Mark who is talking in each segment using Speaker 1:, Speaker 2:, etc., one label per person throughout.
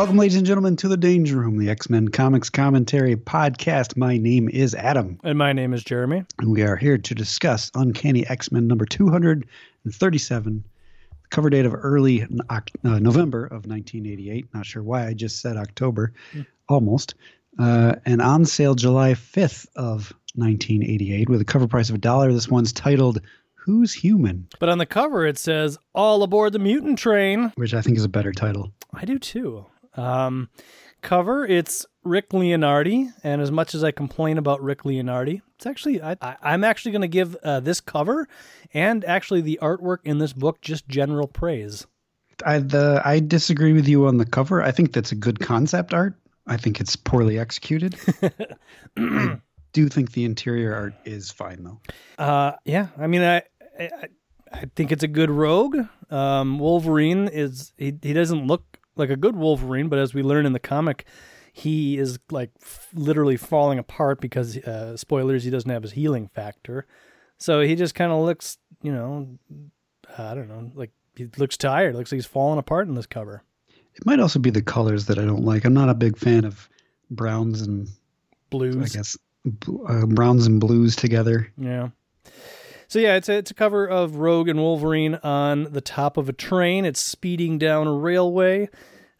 Speaker 1: Welcome, ladies and gentlemen, to the Danger Room, the X Men Comics Commentary Podcast. My name is Adam,
Speaker 2: And my name is Jeremy.
Speaker 1: and we are here to discuss Uncanny X Men number 237, the cover date of early uh, November of 1988. Not sure why I just said October, almost. Uh, and on sale July 5th of 1988 with a cover price of a dollar. This one's titled Who's Human,
Speaker 2: But on the cover, it says, All aboard the mutant train.
Speaker 1: which I think is a better title.
Speaker 2: I do too. Um, cover, it's Rick Leonardi. And as much as I complain about Rick Leonardi, it's actually, I, I'm actually going to give uh, this cover and actually the artwork in this book just general praise.
Speaker 1: I the I disagree with you on the cover. I think that's a good concept art. I think it's poorly executed. I do think the interior art is fine though.
Speaker 2: Uh, yeah, I mean, I, I, I think it's a good rogue. Um, Wolverine is he, he doesn't look like a good Wolverine, but as we learn in the comic, he is like f- literally falling apart because uh, spoilers, he doesn't have his healing factor. So he just kind of looks, you know, I don't know, like he looks tired. Looks like he's falling apart in this cover.
Speaker 1: It might also be the colors that I don't like. I'm not a big fan of browns and
Speaker 2: Blues.
Speaker 1: I guess uh, browns and blues together.
Speaker 2: Yeah. So yeah, it's a, it's a cover of Rogue and Wolverine on the top of a train. It's speeding down a railway.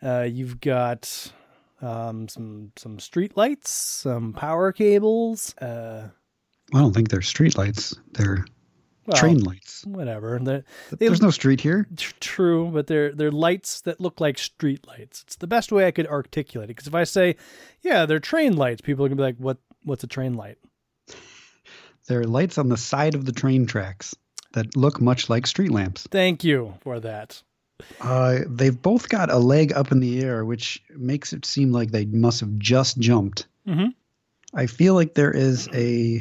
Speaker 2: Uh, you've got um, some some street lights, some power cables. Uh,
Speaker 1: I don't think they're street lights. They're
Speaker 2: well,
Speaker 1: train lights.
Speaker 2: Whatever. They're,
Speaker 1: There's no street here.
Speaker 2: true, but they're they're lights that look like street lights. It's the best way I could articulate it. Because if I say, yeah, they're train lights, people are gonna be like, what What's a train light?
Speaker 1: They're lights on the side of the train tracks that look much like street lamps.
Speaker 2: Thank you for that.
Speaker 1: Uh, they've both got a leg up in the air, which makes it seem like they must have just jumped.
Speaker 2: Mhm.
Speaker 1: I feel like there is a.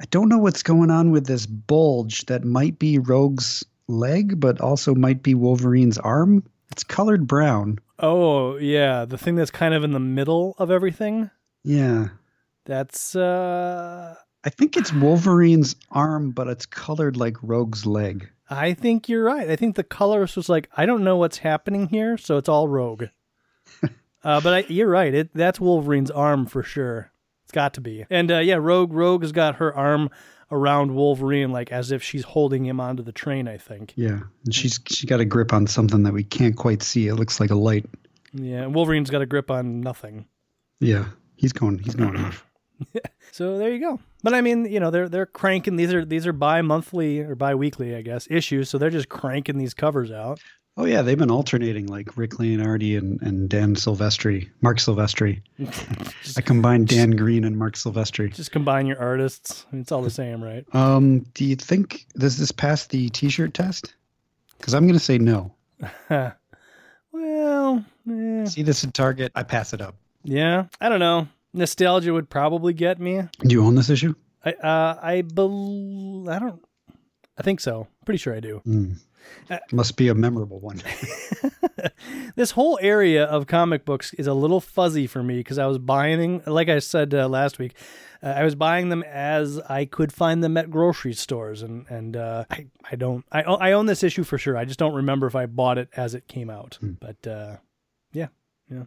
Speaker 1: I don't know what's going on with this bulge that might be Rogue's leg, but also might be Wolverine's arm. It's colored brown.
Speaker 2: Oh yeah, the thing that's kind of in the middle of everything.
Speaker 1: Yeah.
Speaker 2: That's uh
Speaker 1: I think it's Wolverine's arm, but it's colored like Rogue's leg.
Speaker 2: I think you're right. I think the colorist was like, I don't know what's happening here, so it's all rogue. uh, but I, you're right. It that's Wolverine's arm for sure. It's got to be. And uh, yeah, Rogue Rogue has got her arm around Wolverine, like as if she's holding him onto the train. I think.
Speaker 1: Yeah. And she's she got a grip on something that we can't quite see. It looks like a light.
Speaker 2: Yeah, Wolverine's got a grip on nothing.
Speaker 1: Yeah. He's going he's going off.
Speaker 2: So there you go. But I mean, you know, they're they're cranking these are these are bi-monthly or bi-weekly, I guess, issues. So they're just cranking these covers out.
Speaker 1: Oh yeah, they've been alternating like Rick Leonardi and, and Dan Silvestri, Marc Silvestri. I combined Dan Green and Marc Silvestri.
Speaker 2: Just combine your artists. It's all the same, right?
Speaker 1: Um, do you think does this pass the T-shirt test? Because I'm gonna say no.
Speaker 2: well, eh,
Speaker 1: See this at Target, I pass it up.
Speaker 2: yeah, I don't know. Nostalgia would probably get me.
Speaker 1: Do you own this issue?
Speaker 2: I uh, I bel I don't. I think so. Pretty sure I do.
Speaker 1: Hmm.
Speaker 2: Uh,
Speaker 1: Must be a memorable one.
Speaker 2: this whole area of comic books is a little fuzzy for me because I was buying, like I said uh, last week, uh, I was buying them as I could find them at grocery stores, and and uh, I I don't I I own this issue for sure. I just don't remember if I bought it as it came out. But uh, yeah, yeah.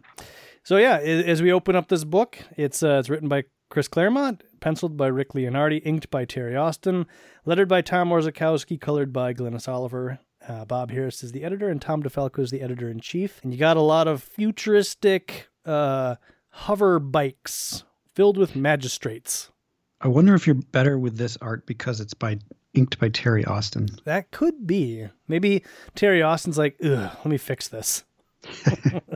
Speaker 2: So yeah, as we open up this book, it's uh, it's written by Chris Claremont, penciled by Rick Leonardi, inked by Terry Austin, lettered by Tom Orzechowski, colored by Glynis Oliver. Uh, Bob Harras is the editor, and Tom DeFalco is the editor in chief. And you got a lot of futuristic uh, hover bikes filled with magistrates.
Speaker 1: I wonder if you're better with this art because it's by inked by Terry Austin.
Speaker 2: That could be. Maybe Terry Austin's like, ugh, let me fix this.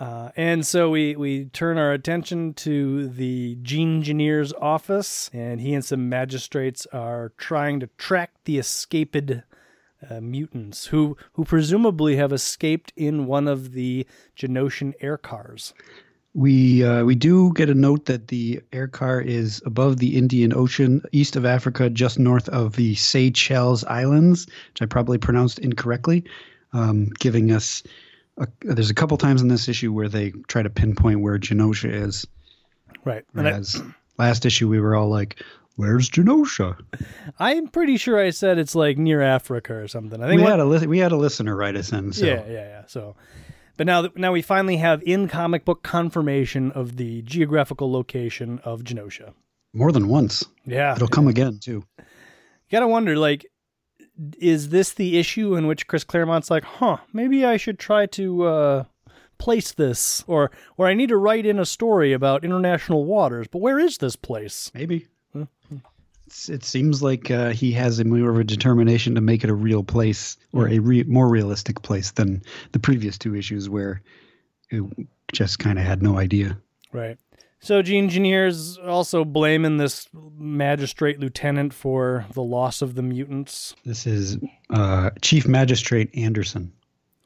Speaker 2: uh, and so we, we turn our attention to the Gene Engineer's office, and he and some magistrates are trying to track the escaped uh, mutants who, who presumably have escaped in one of the Genoshan air cars.
Speaker 1: We uh, we do get a note that the air car is above the Indian Ocean, east of Africa, just north of the Seychelles Islands, which I probably pronounced incorrectly, um, giving us. A, there's a couple times in this issue where they try to pinpoint where Genosha is.
Speaker 2: Right. And I,
Speaker 1: last issue we were all like, "Where's Genosha?"
Speaker 2: I'm pretty sure I said it's like near Africa or something. I think
Speaker 1: We
Speaker 2: what-
Speaker 1: had a li- we had a listener write us in. So.
Speaker 2: Yeah, yeah, yeah. So, But now, now we finally have in comic book confirmation of the geographical location of Genosha.
Speaker 1: More than once.
Speaker 2: Yeah,
Speaker 1: It'll come again too.
Speaker 2: You gotta wonder, like, is this the issue in which Chris Claremont's like, huh, maybe I should try to uh, place this, or or I need to write in a story about international waters. But where is this place?
Speaker 1: Maybe. It's, it seems like uh, he has a more of a determination to make it a real place or a re- more realistic place than the previous two issues where it just kind of had no idea.
Speaker 2: Right. So Gene Engineer's also blaming this magistrate lieutenant for the loss of the mutants.
Speaker 1: This is uh, Chief Magistrate Anderson.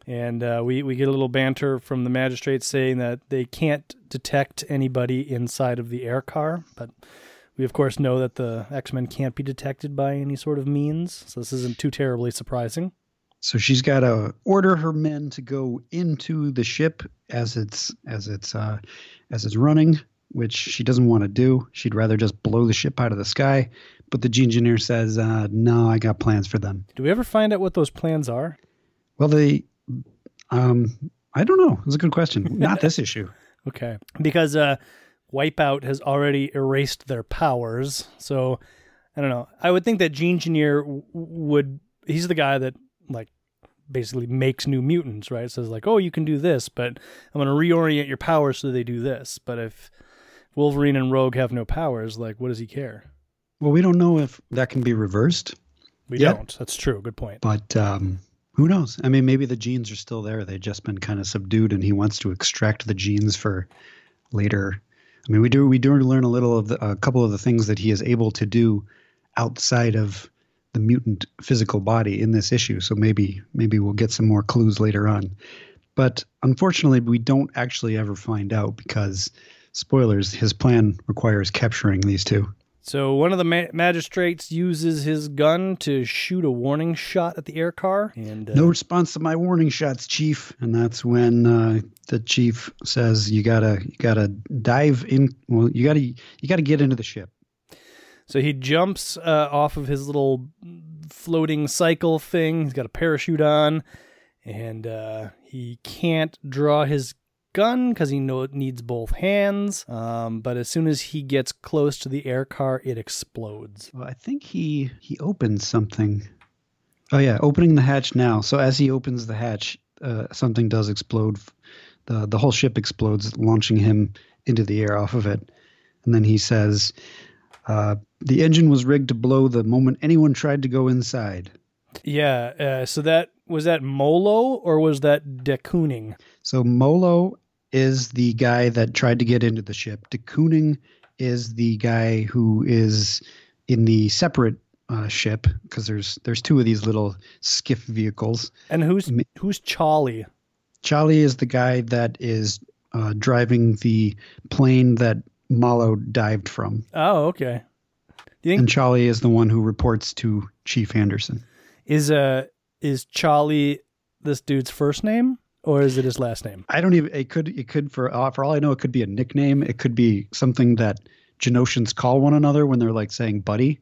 Speaker 2: And uh, we, we get a little banter from the magistrate saying that they can't detect anybody inside of the air car. But we, of course, know that the X Men can't be detected by any sort of means. So this isn't too terribly surprising.
Speaker 1: So she's got to order her men to go into the ship as it's as it's uh, as it's running, which she doesn't want to do. She'd rather just blow the ship out of the sky. But the Gene Engineer says, uh, "No, I got plans for them."
Speaker 2: Do we ever find out what those plans are?
Speaker 1: Well, they, um, I don't know. It's a good question. Not this issue.
Speaker 2: Okay, because uh, Wipeout has already erased their powers, so I don't know. I would think that Gene Engineer w- would. He's the guy that like basically makes new mutants, right? Says like, oh, you can do this, but I'm going to reorient your powers so they do this. But if Wolverine and Rogue have no powers, like, what does he care?
Speaker 1: Well, we don't know if that can be reversed,
Speaker 2: We
Speaker 1: Yeah.
Speaker 2: don't. That's true. Good point.
Speaker 1: but um, who knows? I mean, maybe the genes are still there. They've just been kind of subdued, and he wants to extract the genes for later. I mean, we do we do learn a little of the, a couple of the things that he is able to do outside of the mutant physical body in this issue. So maybe maybe we'll get some more clues later on. But unfortunately, we don't actually ever find out because spoilers. His plan requires capturing these two.
Speaker 2: So one of the ma- magistrates uses his gun to shoot a warning shot at the air car, and uh,
Speaker 1: No response to my warning shots, Chief. And that's when uh, the chief says, "You gotta, you gotta dive in. Well, you gotta, you gotta get into the ship."
Speaker 2: So he jumps uh, off of his little floating cycle thing. He's got a parachute on, and uh, he can't draw his gun because he know it needs both hands. Um, but as soon as he gets close to the air car, it explodes.
Speaker 1: Well, I think he he opens something. Oh yeah, opening the hatch now. So as he opens the hatch, uh, something does explode. the The whole ship explodes, launching him into the air off of it. And then he says, uh, "The engine was rigged to blow the moment anyone tried to go inside."
Speaker 2: Yeah. Uh, so that was that Molo or was that de Kooning?
Speaker 1: So Molo is the guy that tried to get into the ship. De Kooning is the guy who is in the separate uh, ship because there's there's two of these little skiff vehicles.
Speaker 2: And who's who's Charlie?
Speaker 1: Charlie is the guy that is uh, driving the plane that Malo dived from,
Speaker 2: Oh, okay. Think
Speaker 1: and Charlie is the one who reports to Chief Anderson.
Speaker 2: is uh is Charlie this dude's first name or is it his last name?
Speaker 1: I don't even. It could. It could for uh, for all I know, it could be a nickname. It could be something that Genoshans call one another when they're like saying "buddy."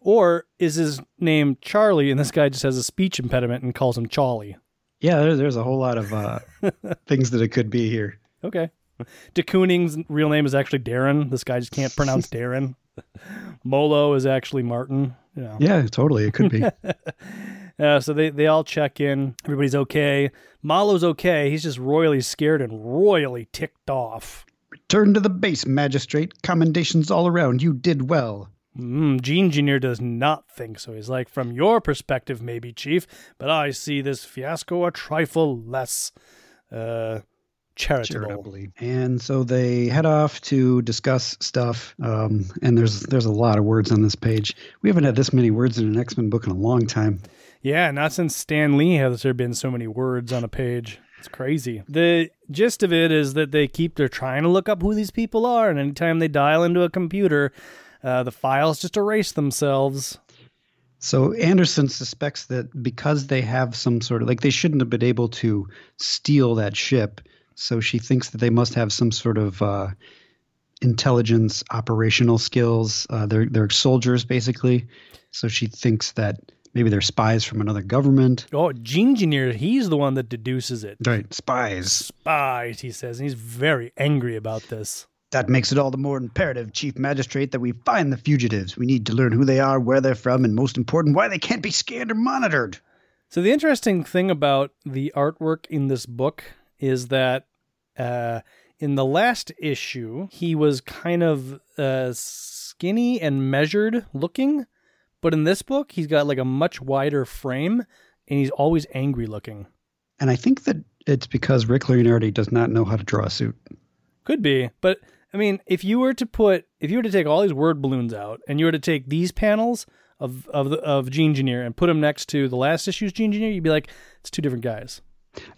Speaker 2: Or is his name Charlie and this guy just has a speech impediment and calls him Charlie?
Speaker 1: Yeah, there, there's a whole lot of uh, things that it could be here.
Speaker 2: Okay. De Kooning's real name is actually Darren. This guy just can't pronounce Darren. Molo is actually Martin. You know.
Speaker 1: Yeah, totally. It could be.
Speaker 2: Uh, so they, they all check in. Everybody's okay. Malo's okay. He's just royally scared and royally ticked off.
Speaker 1: Return to the base, magistrate. Commendations all around. You did well.
Speaker 2: Mm, Genegineer does not think so. He's like, from your perspective, maybe, Chief, but I see this fiasco a trifle less uh, charitable.
Speaker 1: Charitably. And so they head off to discuss stuff. Um, and there's there's a lot of words on this page. We haven't had this many words in an X Men book in a long time.
Speaker 2: Yeah, not since Stan Lee has there been so many words on a page. It's crazy. The gist of it is that they keep they're trying to look up who these people are, and anytime they dial into a computer, uh, the files just erase themselves.
Speaker 1: So Anderson suspects that because they have some sort of like they shouldn't have been able to steal that ship. So she thinks that they must have some sort of uh, intelligence, operational skills. Uh, they're they're soldiers basically. So she thinks that Maybe they're spies from another government.
Speaker 2: Oh, Gene Engineer, he's the one that deduces it.
Speaker 1: Right, spies.
Speaker 2: Spies, he says, and he's very angry about this.
Speaker 1: That makes it all the more imperative, Chief Magistrate, that we find the fugitives. We need to learn who they are, where they're from, and most important, why they can't be scanned or monitored.
Speaker 2: So the interesting thing about the artwork in this book is that uh, in the last issue, he was kind of uh, skinny and measured looking, but in this book, he's got like a much wider frame, and he's always angry looking.
Speaker 1: And I think that it's because Rick Leonardi does not know how to draw a suit.
Speaker 2: Could be, but I mean, if you were to put, if you were to take all these word balloons out, and you were to take these panels of of the, of Gene Engineer and put them next to the last issue's Gene Engineer, you'd be like, it's two different guys.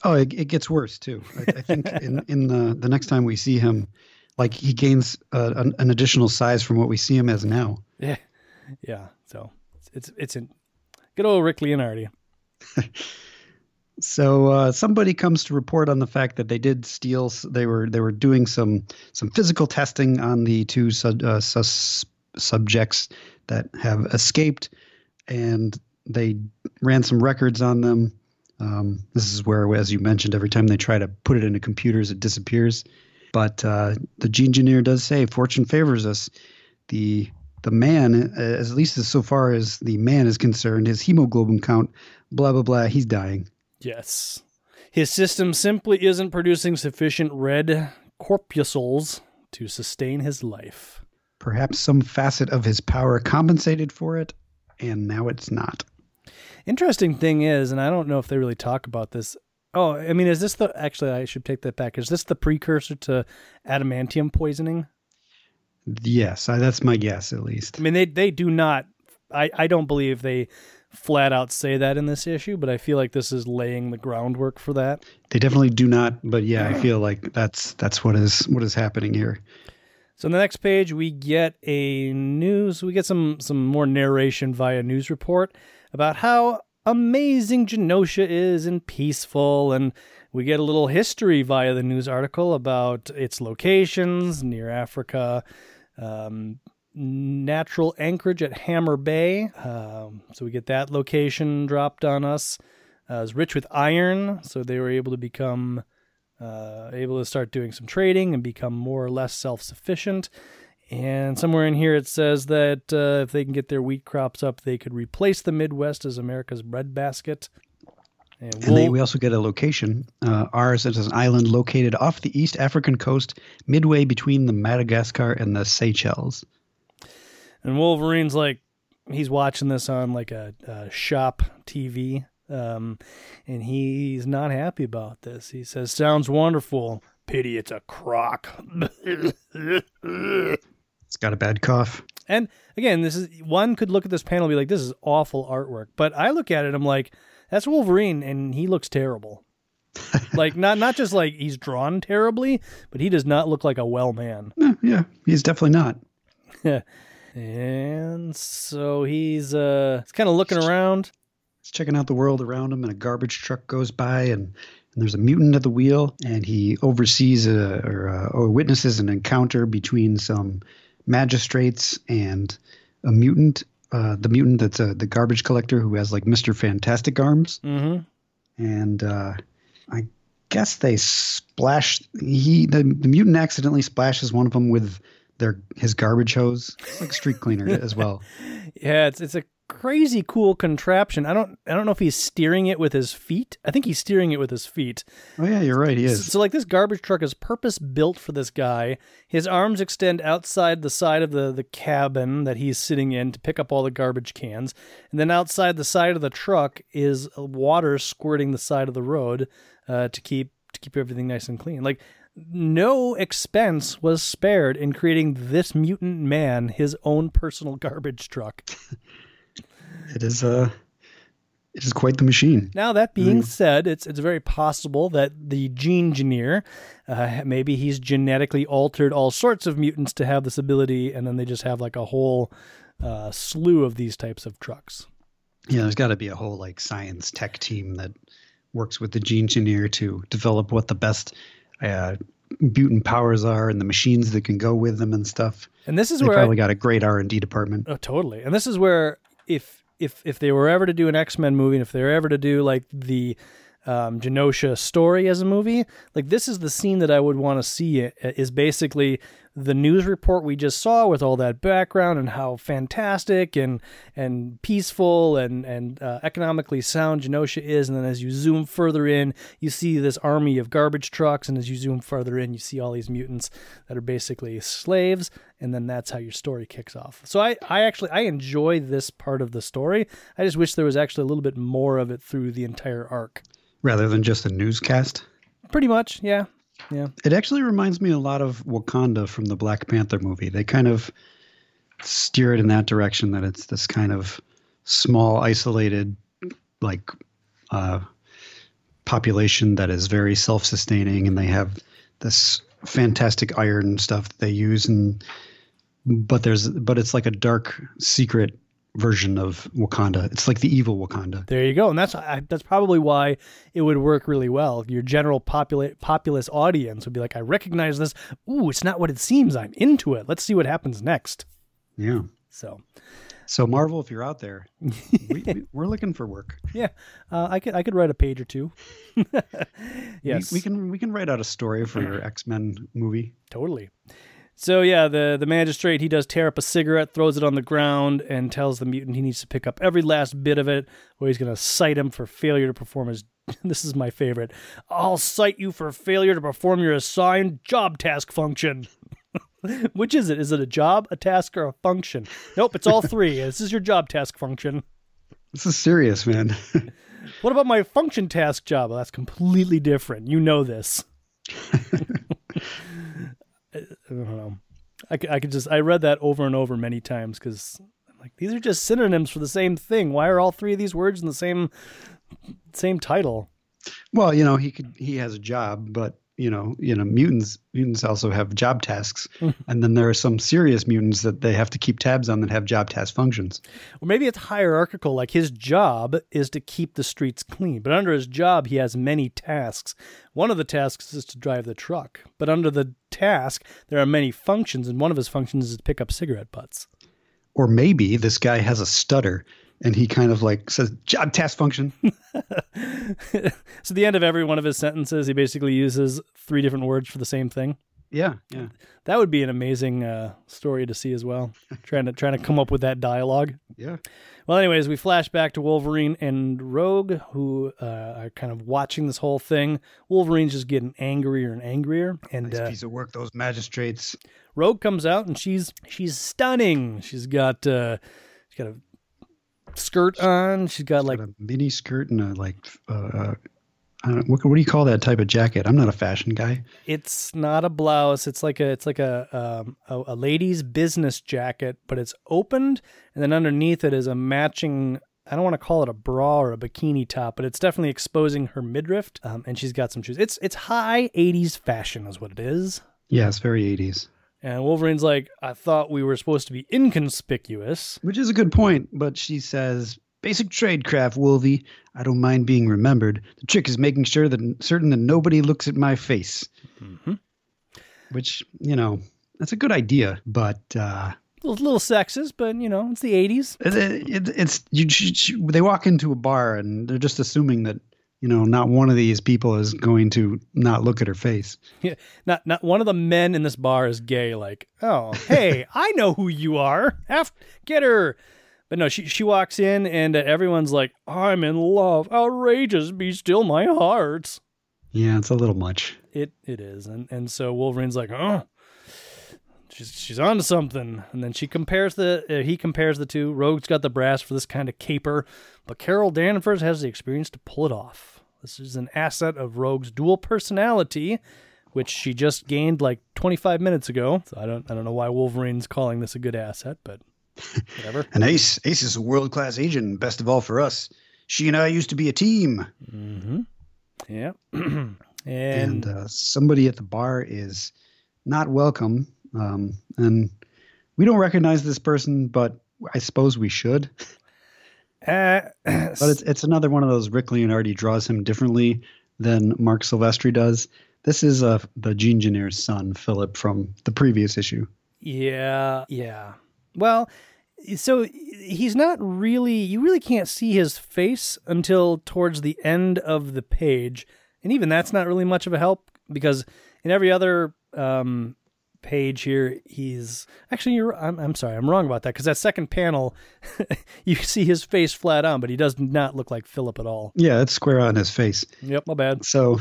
Speaker 1: Oh, it, it gets worse too. I, I think in, in the the next time we see him, like he gains uh, an, an, additional size from what we see him as now.
Speaker 2: Yeah, yeah. So it's it's, it's in good old Rick Leonardi.
Speaker 1: so uh, somebody comes to report on the fact that they did steal. They were they were doing some some physical testing on the two sub, uh, sus, subjects that have escaped, and they ran some records on them um, this is where, as you mentioned, every time they try to put it into computers, it disappears. But uh, the gene engineer does say fortune favors us. The the man, uh, at least as so far as the man is concerned, his hemoglobin count, blah blah blah, he's dying.
Speaker 2: Yes, his system simply isn't producing sufficient red corpuscles to sustain his life.
Speaker 1: Perhaps some facet of his power compensated for it, and now it's not.
Speaker 2: Interesting thing is, and I don't know if they really talk about this. Oh, I mean, is this the actually? I should take that back. Is this the precursor to adamantium poisoning?
Speaker 1: Yes, I, that's my guess, at least.
Speaker 2: I mean, they they do not. I I don't believe they flat out say that in this issue, but I feel like this is laying the groundwork for that.
Speaker 1: They definitely do not, but yeah, I feel like that's that's what is what is happening here.
Speaker 2: So on the next page, we get a news. We get some some more narration via news report about how amazing Genosha is and peaceful, and we get a little history via the news article about its locations near Africa, um, natural anchorage at Hammer Bay. Um, so we get that location dropped on us. Uh, it's rich with iron, so they were able to become uh, able to start doing some trading and become more or less self sufficient. And somewhere in here it says that uh, if they can get their wheat crops up, they could replace the Midwest as America's breadbasket.
Speaker 1: And, and they, we also get a location. Uh, ours is an island located off the East African coast, midway between the Madagascar and the Seychelles.
Speaker 2: And Wolverine's like, he's watching this on like a, a shop TV, um, and he's not happy about this. He says, "Sounds wonderful. Pity it's a crock."
Speaker 1: It's got a bad cough.
Speaker 2: And again, this is one could look at this panel and be like, this is awful artwork. But I look at it, I'm like, that's Wolverine, and he looks terrible. like not not just like he's drawn terribly, but he does not look like a well man.
Speaker 1: Yeah, yeah he's definitely not.
Speaker 2: and so he's uh he's kind of looking around.
Speaker 1: He's checking out the world around him, and a garbage truck goes by, and, and there's a mutant at the wheel, and he oversees a, or, uh, or witnesses an encounter between some magistrates and a mutant, uh, the mutant that's a, the garbage collector who has like Mister Fantastic arms,
Speaker 2: mm-hmm.
Speaker 1: and uh, I guess they splash. He the, the mutant accidentally splashes one of them with their his garbage hose, it's like street cleaner as well.
Speaker 2: Yeah, it's it's a crazy cool contraption. I don't I don't know if he's steering it with his feet. I think he's steering it with his feet.
Speaker 1: Oh yeah, you're right. He is.
Speaker 2: So, so like this garbage truck is purpose built for this guy. His arms extend outside the side of the the cabin that he's sitting in to pick up all the garbage cans, and then outside the side of the truck is water squirting the side of the road uh, to keep to keep everything nice and clean. Like no expense was spared in creating this mutant man his own personal garbage truck.
Speaker 1: it is a uh, it is quite the machine.
Speaker 2: Now that being mm. said, it's it's very possible that the gene engineer, uh, maybe he's genetically altered all sorts of mutants to have this ability, and then they just have like a whole uh, slew of these types of trucks.
Speaker 1: Yeah, there's got to be a whole like science tech team that works with the gene engineer to develop what the best uh, mutant powers are and the machines that can go with them and stuff.
Speaker 2: And this is where
Speaker 1: they
Speaker 2: where
Speaker 1: probably
Speaker 2: I,
Speaker 1: got a great R and D department.
Speaker 2: Oh, totally. And this is where if if if they were ever to do an X Men movie, and if they were ever to do like the um, Genosha story as a movie, like this is the scene that I would want to see. It is basically the news report we just saw with all that background and how fantastic and and peaceful and and uh, economically sound Genosha is, and then as you zoom further in, you see this army of garbage trucks, and as you zoom further in, you see all these mutants that are basically slaves, and then that's how your story kicks off. So I I actually I enjoy this part of the story. I just wish there was actually a little bit more of it through the entire arc,
Speaker 1: rather than just a newscast.
Speaker 2: Pretty much, yeah. Yeah.
Speaker 1: It actually reminds me a lot of Wakanda from the Black Panther movie. They kind of steer it in that direction that it's this kind of small, isolated, like uh, population that is very self-sustaining, and they have this fantastic iron stuff that they use, and but there's but it's like a dark secret version of Wakanda. It's like the evil Wakanda.
Speaker 2: There you go, and that's I, that's probably why it would work really well. Your general popula- populous audience would be like, "I recognize this. Ooh, it's not what it seems. I'm into it. Let's see what happens next."
Speaker 1: Yeah.
Speaker 2: So.
Speaker 1: So Marvel, if you're out there, we, are looking for work.
Speaker 2: Yeah, uh, I could I could write a page or two.
Speaker 1: yes, we, we, can we can write out a story for your X Men movie.
Speaker 2: Totally. So yeah, the the magistrate he does tear up a cigarette, throws it on the ground, and tells the mutant he needs to pick up every last bit of it, or he's going to cite him for failure to perform his. this is my favorite. I'll cite you for failure to perform your assigned job task function. Which is it? Is it a job, a task, or a function? Nope, it's all three. this is your job task function.
Speaker 1: This is serious, man.
Speaker 2: what about my function task job? Well, that's completely different. You know this. I don't know. I could, I could just I read that over and over many times because I'm like these are just synonyms for the same thing. Why are all three of these words in the same same title?
Speaker 1: Well, you know, he could he has a job, but you know, you know, mutants mutants also have job tasks, hmm. and then there are some serious mutants that they have to keep tabs on that have job task functions.
Speaker 2: Or maybe it's hierarchical. Like his job is to keep the streets clean, but under his job he has many tasks. One of the tasks is to drive the truck, but under the task there are many functions, and one of his functions is to pick up cigarette butts.
Speaker 1: Or maybe this guy has a stutter and he kind of like says job task function.
Speaker 2: so the end of every one of his sentences, he basically uses three different words for the same thing.
Speaker 1: Yeah, yeah.
Speaker 2: That would be an amazing uh, story to see as well. trying to trying to come up with that dialogue.
Speaker 1: Yeah.
Speaker 2: Well, anyways, we flash back to Wolverine and Rogue, who uh, are kind of watching this whole thing. Wolverine's just getting angrier and angrier. And
Speaker 1: nice uh, piece of work, those magistrates.
Speaker 2: Rogue comes out and she's she's stunning. She's got uh, she's got a skirt on. She's got She's like got
Speaker 1: a mini skirt and a like uh, uh, I don't what, what do you call that type of jacket? I'm not a fashion guy.
Speaker 2: It's not a blouse. It's like a it's like a um, a, a lady's business jacket, but it's opened, and then underneath it is a matching I don't want to call it a bra or a bikini top, but it's definitely exposing her midriff. Um, and she's got some shoes. It's it's high '80s fashion, is what it is.
Speaker 1: Yeah, it's very '80s.
Speaker 2: And Wolverine's like, I thought we were supposed to be inconspicuous.
Speaker 1: Which is a good point, but she says, Basic tradecraft, Wolvie. I don't mind being remembered. The trick is making sure that certain that nobody looks at my face. Mm-hmm. Which, you know, that's a good idea, but uh,
Speaker 2: a little, little sexist, but you know, it's the '80s.
Speaker 1: It, it, it's you, you, They walk into a bar and they're just assuming that you know, not one of these people is going to not look at her face.
Speaker 2: Yeah, not not one of the men in this bar is gay. Like, oh, hey, I know who you are. F- get her. But no, she she walks in and uh, everyone's like, I'm in love. Outrageous, be still my heart.
Speaker 1: Yeah, it's a little much.
Speaker 2: It it is, and and so Wolverine's like, oh, she's she's on to something. And then she compares the uh, he compares the two. Rogue's got the brass for this kind of caper, but Carol Danvers has the experience to pull it off. This is an asset of Rogue's dual personality, which she just gained like 25 minutes ago. So I don't I don't know why Wolverine's calling this a good asset, but whatever.
Speaker 1: and Ace Ace is a world class agent. Best of all for us, she and I used to be a team.
Speaker 2: Mm-hmm. Yeah.
Speaker 1: and, and uh, somebody at the bar is not welcome, um, and we don't recognize this person, but I suppose we should. Uh, but it's it's another one of those Rick Leonardi draws him differently than Marc Silvestri does. This is uh, the Gene Engineer's son, Philip, from the previous issue.
Speaker 2: Yeah, yeah. Well, so he's not really you really can't see his face until towards the end of the page and even that's not really much of a help because in every other um, page here he's actually you're I'm, I'm sorry i'm wrong about that because that second panel you see his face flat on but he does not look like philip at all
Speaker 1: Yeah, it's square on his face.
Speaker 2: yep my bad
Speaker 1: So,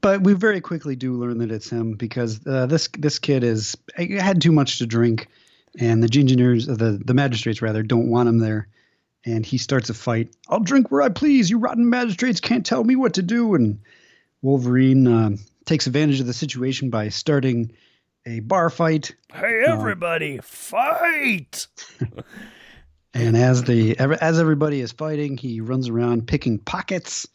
Speaker 1: but we very quickly do learn that it's him because uh, this this kid is had too much to drink, and the engineers, the the magistrates rather, don't want him there, and he starts a fight. I'll drink where I please. You rotten magistrates can't tell me what to do. And Wolverine uh, takes advantage of the situation by starting a bar fight.
Speaker 2: hey everybody fight
Speaker 1: And as the as everybody is fighting, he runs around picking pockets.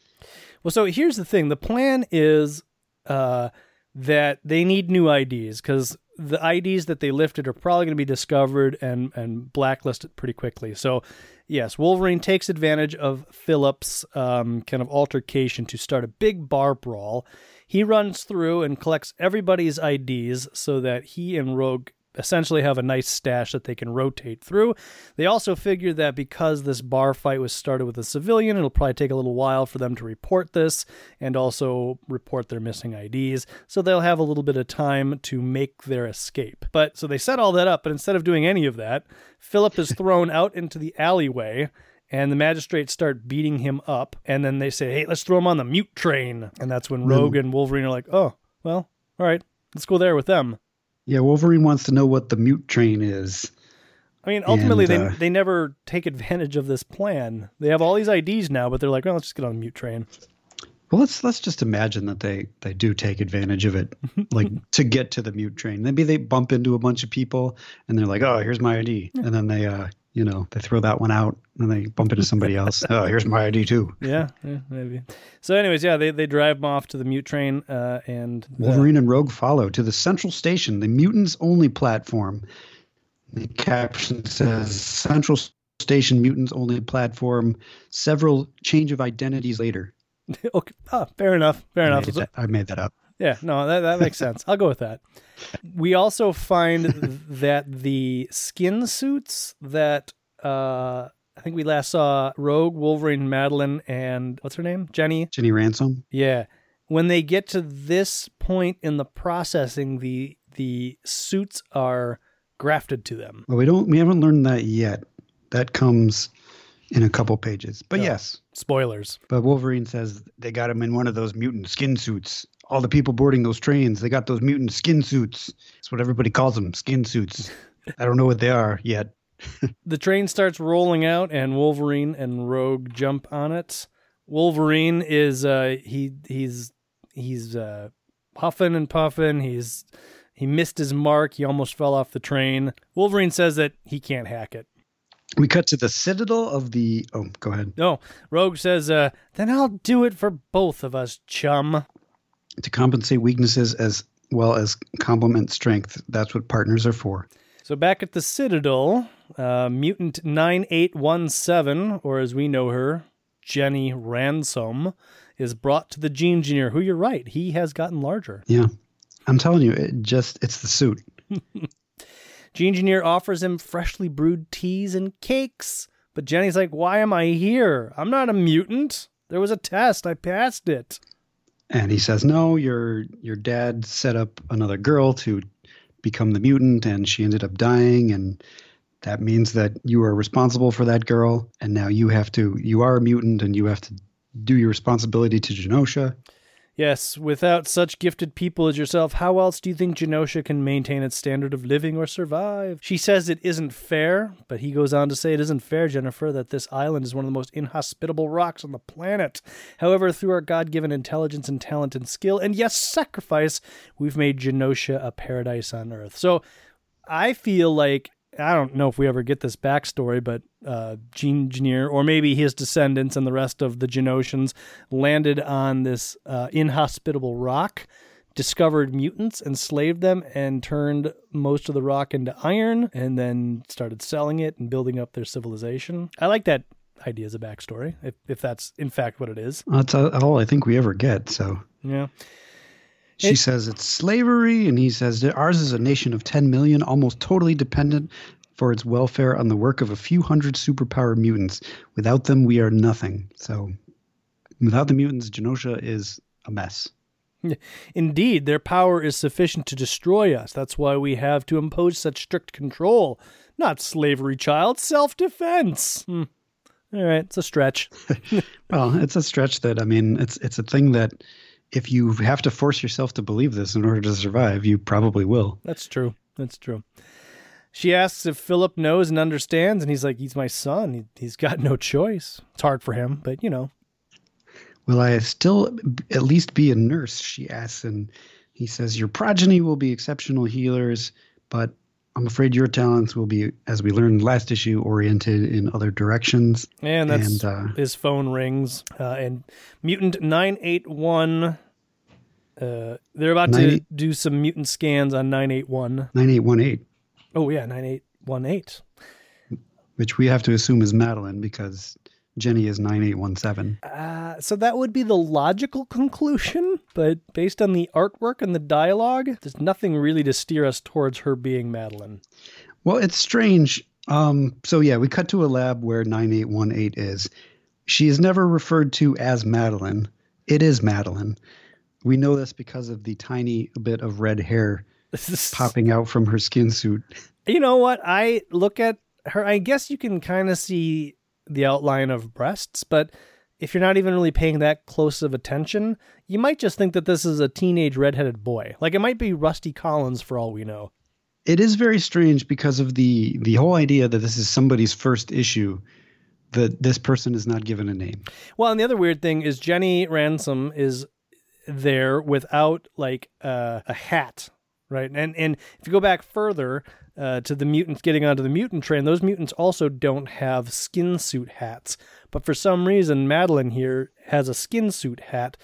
Speaker 2: Well, so here's the thing. The plan is uh, that they need new IDs because the IDs that they lifted are probably going to be discovered and and blacklisted pretty quickly. So, yes, Wolverine takes advantage of Phillips' um, kind of altercation to start a big bar brawl. He runs through and collects everybody's IDs so that he and Rogue essentially have a nice stash that they can rotate through. They also figure that because this bar fight was started with a civilian, it'll probably take a little while for them to report this and also report their missing IDs. So they'll have a little bit of time to make their escape. But so they set all that up, but instead of doing any of that, Philip is thrown out into the alleyway. And the magistrates start beating him up, and then they say, "Hey, let's throw him on the mute train." And that's when Rogue and Wolverine are like, "Oh, well, all right, let's go there with them."
Speaker 1: Yeah, Wolverine wants to know what the mute train is.
Speaker 2: I mean, ultimately,
Speaker 1: And, uh,
Speaker 2: they they never take advantage of this plan. They have all these IDs now, but they're like, "Well, let's just get on the mute train."
Speaker 1: Well, let's let's just imagine that they they do take advantage of it, like to get to the mute train. Maybe they bump into a bunch of people and they're like, "Oh, here's my ID," and then they, uh, you know, they throw that one out and they bump into somebody else. oh, here's my ID too.
Speaker 2: Yeah, yeah, maybe. So, anyways, yeah, they they drive them off to the mute train, uh, and uh,
Speaker 1: Wolverine and Rogue follow to the central station, the mutants only platform. The caption says Central Station Mutants only platform, several change of identities later.
Speaker 2: okay, ah, fair enough, fair
Speaker 1: I
Speaker 2: enough.
Speaker 1: made, that, I made that up.
Speaker 2: Yeah, no, that, that makes sense. I'll go with that. We also find that the skin suits that uh, I think we last saw Rogue, Wolverine, Madelyne, and what's her name? Jenny.
Speaker 1: Jenny Ransom.
Speaker 2: Yeah. When they get to this point in the processing, the the suits are grafted to them.
Speaker 1: Well, we don't we haven't learned that yet. That comes in a couple pages. But
Speaker 2: Oh.
Speaker 1: yes,
Speaker 2: Spoilers.
Speaker 1: but Wolverine says they got him in one of those mutant skin suits. All the people boarding those trains, they got those mutant skin suits. That's what everybody calls them, skin suits. I don't know what they are yet.
Speaker 2: The train starts rolling out, and Wolverine and Rogue jump on it. Wolverine is uh, he he's he's uh, huffing and puffing. He's he missed his mark. He almost fell off the train. Wolverine says that he can't hack it.
Speaker 1: We cut to the citadel of the. Oh, go ahead.
Speaker 2: No, Rogue says, uh, "Then I'll do it for both of us, chum."
Speaker 1: To compensate weaknesses as well as complement strength. That's what partners are for.
Speaker 2: So back at the Citadel, uh, Mutant 9817, or as we know her, Jenny Ransom, is brought to the Gene Engineer, who you're right, he has gotten larger.
Speaker 1: Yeah. I'm telling you, it just it's the suit.
Speaker 2: Gene Engineer offers him freshly brewed teas and cakes, but Jenny's like, Why am I here? I'm not a mutant. There was a test. I passed it.
Speaker 1: And he says, "No, your your dad set up another girl to become the mutant, and she ended up dying, and that means that you are responsible for that girl, and now you have to. You are a mutant, and you have to do your responsibility to Genosha.
Speaker 2: Yes, without such gifted people as yourself, how else do you think Genosha can maintain its standard of living or survive? She says it isn't fair, but he goes on to say it isn't fair, Jennifer, that this island is one of the most inhospitable rocks on the planet. However, through our God given intelligence and talent and skill, and yes, sacrifice, we've made Genosha a paradise on earth. So I feel like I don't know if we ever get this backstory, but uh, Gene Engineer, or maybe his descendants and the rest of the Genoshans, landed on this uh, inhospitable rock, discovered mutants, enslaved them, and turned most of the rock into iron, and then started selling it and building up their civilization. I like that idea as a backstory, if, if that's in fact what it is.
Speaker 1: That's all I think we ever get. So
Speaker 2: Yeah.
Speaker 1: She
Speaker 2: It-
Speaker 1: says it's slavery, and he says that ours is a nation of 10 million, almost totally dependent for its welfare on the work of a few hundred superpower mutants. Without them, we are nothing. So, without the mutants, Genosha is a mess.
Speaker 2: Indeed, their power is sufficient to destroy us. That's why we have to impose such strict control. Not slavery, child, self defense. Hmm. All right, it's a stretch.
Speaker 1: well, it's a stretch that I mean, it's it's a thing that if you have to force yourself to believe this in order to survive, you probably will.
Speaker 2: That's true. That's true. She asks if Philip knows and understands, and he's like, "He's my son. He, he's got no choice. It's hard for him, but you know."
Speaker 1: Will I still at least be a nurse? She asks, and he says, "Your progeny will be exceptional healers, but I'm afraid your talents will be, as we learned last issue, oriented in other directions.
Speaker 2: And that's and, uh, his phone rings. Uh, and Mutant 981, uh, they're about to do some mutant scans on 981.
Speaker 1: 9818.
Speaker 2: Oh, yeah, 9818.
Speaker 1: Which we have to assume is Madelyne because Jenny is 9817. Uh,
Speaker 2: so that would be the logical conclusion, but based on the artwork and the dialogue, there's nothing really to steer us towards her being Madelyne.
Speaker 1: Well, it's strange. Um, so yeah, we cut to a lab where 9818 is. She is never referred to as Madelyne. It is Madelyne. We know this because of the tiny bit of red hair popping out from her skin suit.
Speaker 2: You know what? I look at her, I guess you can kind of see the outline of breasts, but if you're not even really paying that close of attention, you might just think that this is a teenage redheaded boy. Like it might be Rusty Collins for all we know.
Speaker 1: It is very strange because of the the whole idea that this is somebody's first issue that this person is not given a name.
Speaker 2: Well, and the other weird thing is Jenny Ransom is there without like uh, a hat, right? And and if you go back further, uh, to the mutants getting onto the mutant train, those mutants also don't have skin suit hats. But for some reason, Madelyne here has a skin suit hat.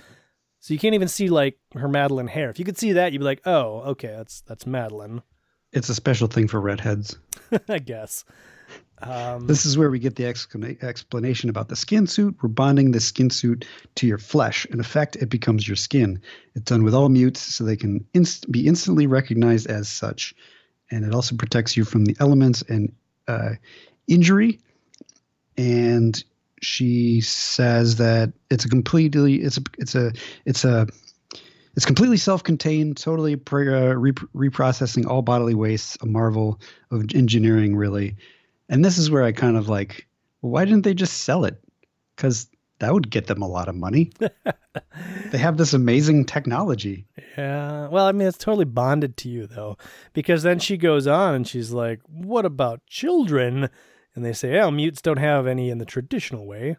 Speaker 2: So you can't even see like her Madelyne hair. If you could see that, you'd be like, "Oh, okay, that's that's Madelyne."
Speaker 1: It's a special thing for redheads,
Speaker 2: I guess.
Speaker 1: Um, this is where we get the explanation about the skin suit. We're bonding the skin suit to your flesh. In effect, it becomes your skin. It's done with all mutes so they can inst- be instantly recognized as such and it also protects you from the elements and uh, injury. And she says that it's a completely it's a it's a it's a it's completely self-contained, totally pre- uh, re- reprocessing all bodily wastes, a marvel of engineering, really. And this is where I kind of like, well, why didn't they just sell it? Because that would get them a lot of money. they have this amazing technology.
Speaker 2: Yeah. Well, I mean, it's totally bonded to you, though, because then she goes on and she's like, What about children? And they say, Oh, mutes don't have any in the traditional way.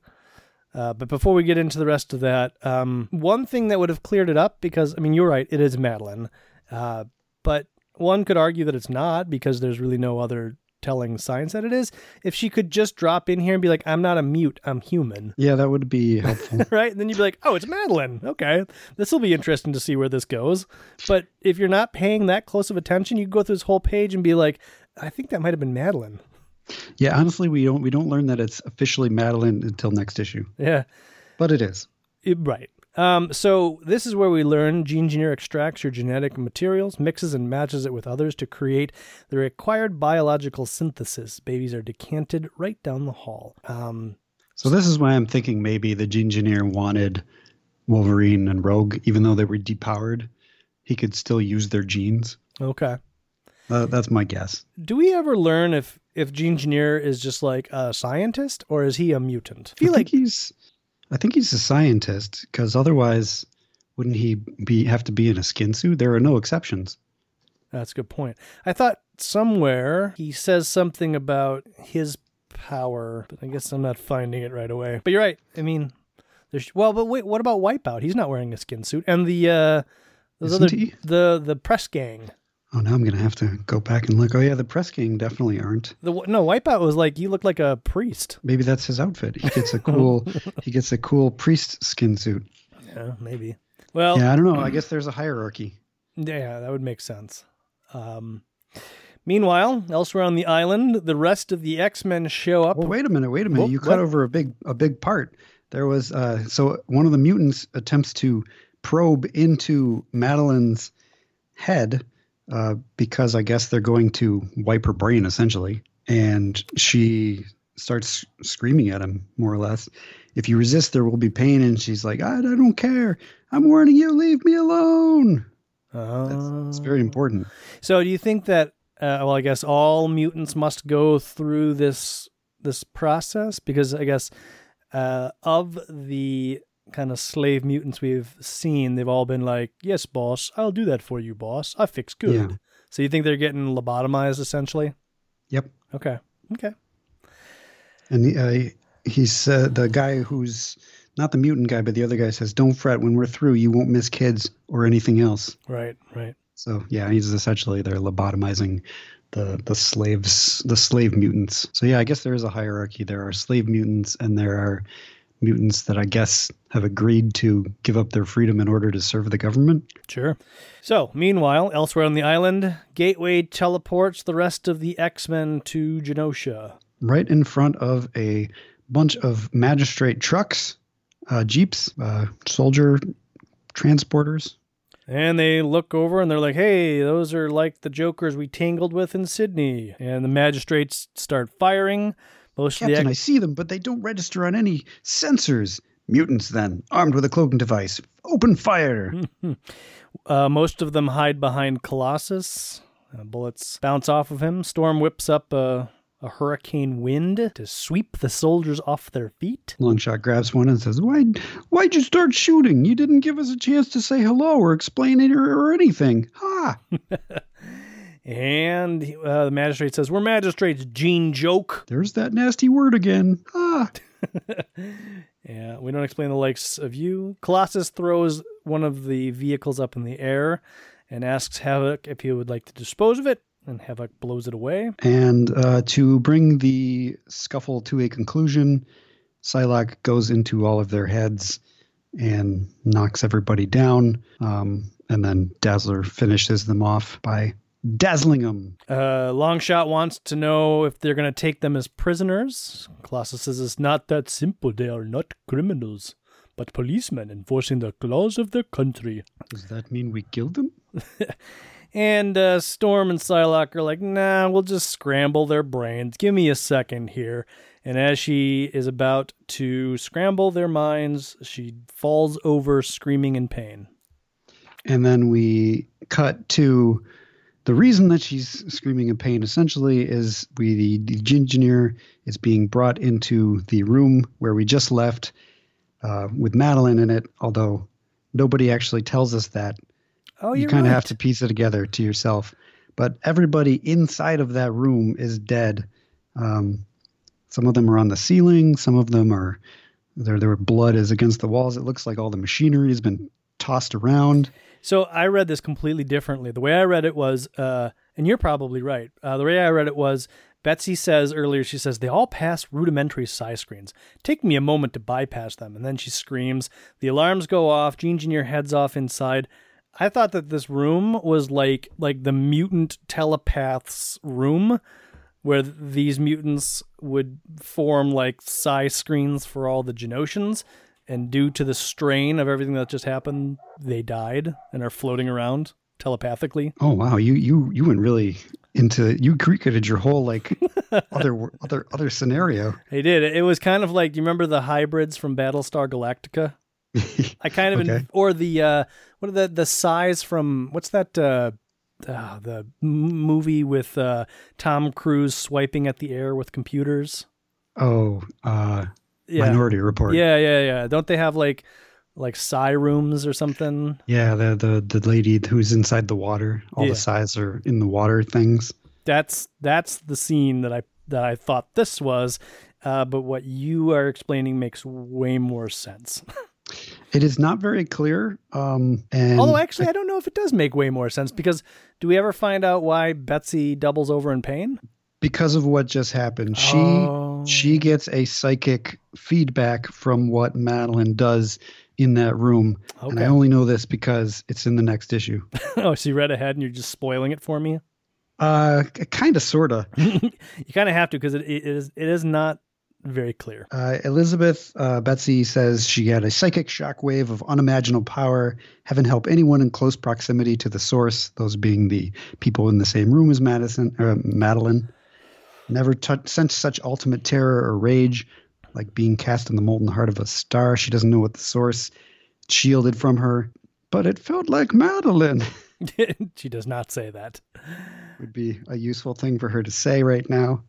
Speaker 2: Uh, but before we get into the rest of that, um, one thing that would have cleared it up, because, I mean, you're right, it is Madelyne. Uh, but one could argue that it's not because there's really no other telling science that it is. If she could just drop in here and be like, I'm not a mute, I'm human.
Speaker 1: Yeah, that would be helpful.
Speaker 2: right? And then you'd be like, oh, it's Madelyne. Okay. This will be interesting to see where this goes. But if you're not paying that close of attention, you go through this whole page and be like, I think that might have been Madelyne.
Speaker 1: Yeah, honestly, we don't we don't learn that it's officially Madelyne until next issue.
Speaker 2: Yeah.
Speaker 1: But it is.
Speaker 2: It, right. Um, so this is where we learn Gene Engineer extracts your genetic materials, mixes and matches it with others to create the required biological synthesis. Babies are decanted right down the hall. Um,
Speaker 1: so this is why I'm thinking maybe the Gene Engineer wanted Wolverine and Rogue, even though they were depowered, he could still use their genes.
Speaker 2: Okay.
Speaker 1: Uh, that's my guess.
Speaker 2: Do we ever learn if if Gene Engineer is just like a scientist or is he a mutant?
Speaker 1: I feel I like he's I think he's a scientist because otherwise, wouldn't he be have to be in a skin suit? There are no exceptions.
Speaker 2: That's a good point. I thought somewhere he says something about his power, but I guess I'm not finding it right away. But you're right. I mean, there's well, but wait, what about Wipeout? He's not wearing a skin suit, and the uh, those Isn't other he? the the press gang.
Speaker 1: Oh, now I'm gonna have to go back and look. Oh yeah, the press gang definitely aren't.
Speaker 2: The no Wipeout was like he looked like a priest.
Speaker 1: Maybe that's his outfit. He gets a cool he gets a cool priest skin suit.
Speaker 2: Yeah, maybe. Well,
Speaker 1: yeah, I don't know. I guess there's a hierarchy.
Speaker 2: Yeah, that would make sense. Um, meanwhile, elsewhere on the island, the rest of the X Men show up.
Speaker 1: Well, wait a minute. Wait a minute. you cut what? over a big a big part. There was uh, so one of the mutants attempts to probe into Madelyne's head uh, because I guess they're going to wipe her brain essentially. and she starts screaming at him more or less. If you resist, there will be pain. And she's like, I, I don't care. I'm warning you. Leave me alone.
Speaker 2: Oh.
Speaker 1: It's very important.
Speaker 2: So, do you think that? Uh, well, I guess all mutants must go through this this process because I guess uh, of the kind of slave mutants we've seen, they've all been like, "Yes, boss, I'll do that for you, boss. I fix good."
Speaker 1: Yeah.
Speaker 2: So, you think they're getting lobotomized essentially?
Speaker 1: Yep.
Speaker 2: Okay. Okay.
Speaker 1: And uh, he's uh, the guy who's not the mutant guy, but the other guy says, "Don't fret. When we're through, you won't miss kids or anything else."
Speaker 2: Right. Right.
Speaker 1: So yeah, he's essentially they're lobotomizing the the slaves, the slave mutants. So yeah, I guess there is a hierarchy. There are slave mutants, and there are mutants that I guess have agreed to give up their freedom in order to serve the government.
Speaker 2: Sure. So, meanwhile, elsewhere on the island, Gateway teleports the rest of the X Men to Genosha.
Speaker 1: Right in front of a bunch of magistrate trucks, uh, jeeps, uh, soldier transporters.
Speaker 2: And they look over and they're like, hey, those are like the jokers we tangled with in Sydney. And the magistrates start firing. Most
Speaker 1: Captain,
Speaker 2: the
Speaker 1: I see them, but they don't register on any sensors. Mutants, then, armed with a cloaking device, open fire.
Speaker 2: uh, most of them hide behind Colossus. Uh, bullets bounce off of him. Storm whips up a, a hurricane wind to sweep the soldiers off their feet.
Speaker 1: Longshot grabs one and says, "Why? Why'd you start shooting? You didn't give us a chance to say hello or explain it or, or anything." Ha!
Speaker 2: And uh, the magistrate says, We're magistrates, genejoke.
Speaker 1: There's that nasty word again. Ah!
Speaker 2: Yeah, we don't explain the likes of you. Colossus throws one of the vehicles up in the air and asks Havoc if he would like to dispose of it, and Havoc blows it away.
Speaker 1: And uh, to bring the scuffle to a conclusion, Psylocke goes into all of their heads and knocks everybody down. Um, and then Dazzler finishes them off by dazzling them.
Speaker 2: Uh, Longshot wants to know if they're going to take them as prisoners. Colossus says it's not that simple. They are not criminals, but policemen enforcing the laws of their country.
Speaker 1: Does that mean we killed them?
Speaker 2: And uh, Storm and Psylocke are like, nah, we'll just scramble their brains. Give me a second here. And as she is about to scramble their minds, she falls over screaming in pain.
Speaker 1: And then we cut to the reason that she's screaming in pain essentially is we the, the engineer is being brought into the room where we just left uh, with Madelyne in it, although nobody actually tells us that.
Speaker 2: Oh,
Speaker 1: you kind of
Speaker 2: right.
Speaker 1: have to piece it together to yourself. But everybody inside of that room is dead. Um, some of them are on the ceiling. Some of them are their their blood is against the walls. It looks like all the machinery has been tossed around.
Speaker 2: So I read this completely differently. The way I read it was, uh, and you're probably right. Uh, the way I read it was, Betsy says earlier, she says, they all pass rudimentary psi screens. Take me a moment to bypass them. And then she screams. The alarms go off. Genegineer heads off inside. I thought that this room was like like the mutant telepath's room, where th- these mutants would form like psi screens for all the Genoshans. And due to the strain of everything that just happened, they died and are floating around telepathically.
Speaker 1: Oh wow, you you you went really into you created your whole like other other other scenario.
Speaker 2: They did. It was kind of like you remember the hybrids from Battlestar Galactica. I kind of
Speaker 1: Okay.
Speaker 2: or the uh, what are the the size from what's that uh, uh, the movie with uh, Tom Cruise swiping at the air with computers.
Speaker 1: Oh, uh,
Speaker 2: Yeah,
Speaker 1: Minority Report.
Speaker 2: yeah, yeah, yeah. Don't they have like like psi rooms or something?
Speaker 1: Yeah, the the the lady who's inside the water. All
Speaker 2: Yeah.
Speaker 1: the sides are in the water things.
Speaker 2: That's that's the scene that I that I thought this was. Uh, but what you are explaining makes way more sense.
Speaker 1: It is not very clear. Um, and
Speaker 2: Although actually, I don't know if it does make way more sense because do we ever find out why Betsy doubles over in pain?
Speaker 1: because of what just happened, she
Speaker 2: Oh.
Speaker 1: she gets a psychic feedback from what Madelyne does in that room. And I only know this because it's in the next issue.
Speaker 2: oh, so you read ahead and you're just spoiling it for me.
Speaker 1: Uh, kind of, sorta.
Speaker 2: You kind of have to because it, it is it is not very clear.
Speaker 1: Uh, Elizabeth uh, Betsy says she had a psychic shockwave of unimaginable power. Heaven help anyone in close proximity to the source. Those being the people in the same room as Madison or Madeline. Never t- sensed such ultimate terror or rage, like being cast in the molten heart of a star. She doesn't know what the source shielded from her, but it felt like Madelyne.
Speaker 2: she does not say that.
Speaker 1: Would be a useful thing for her to say right now,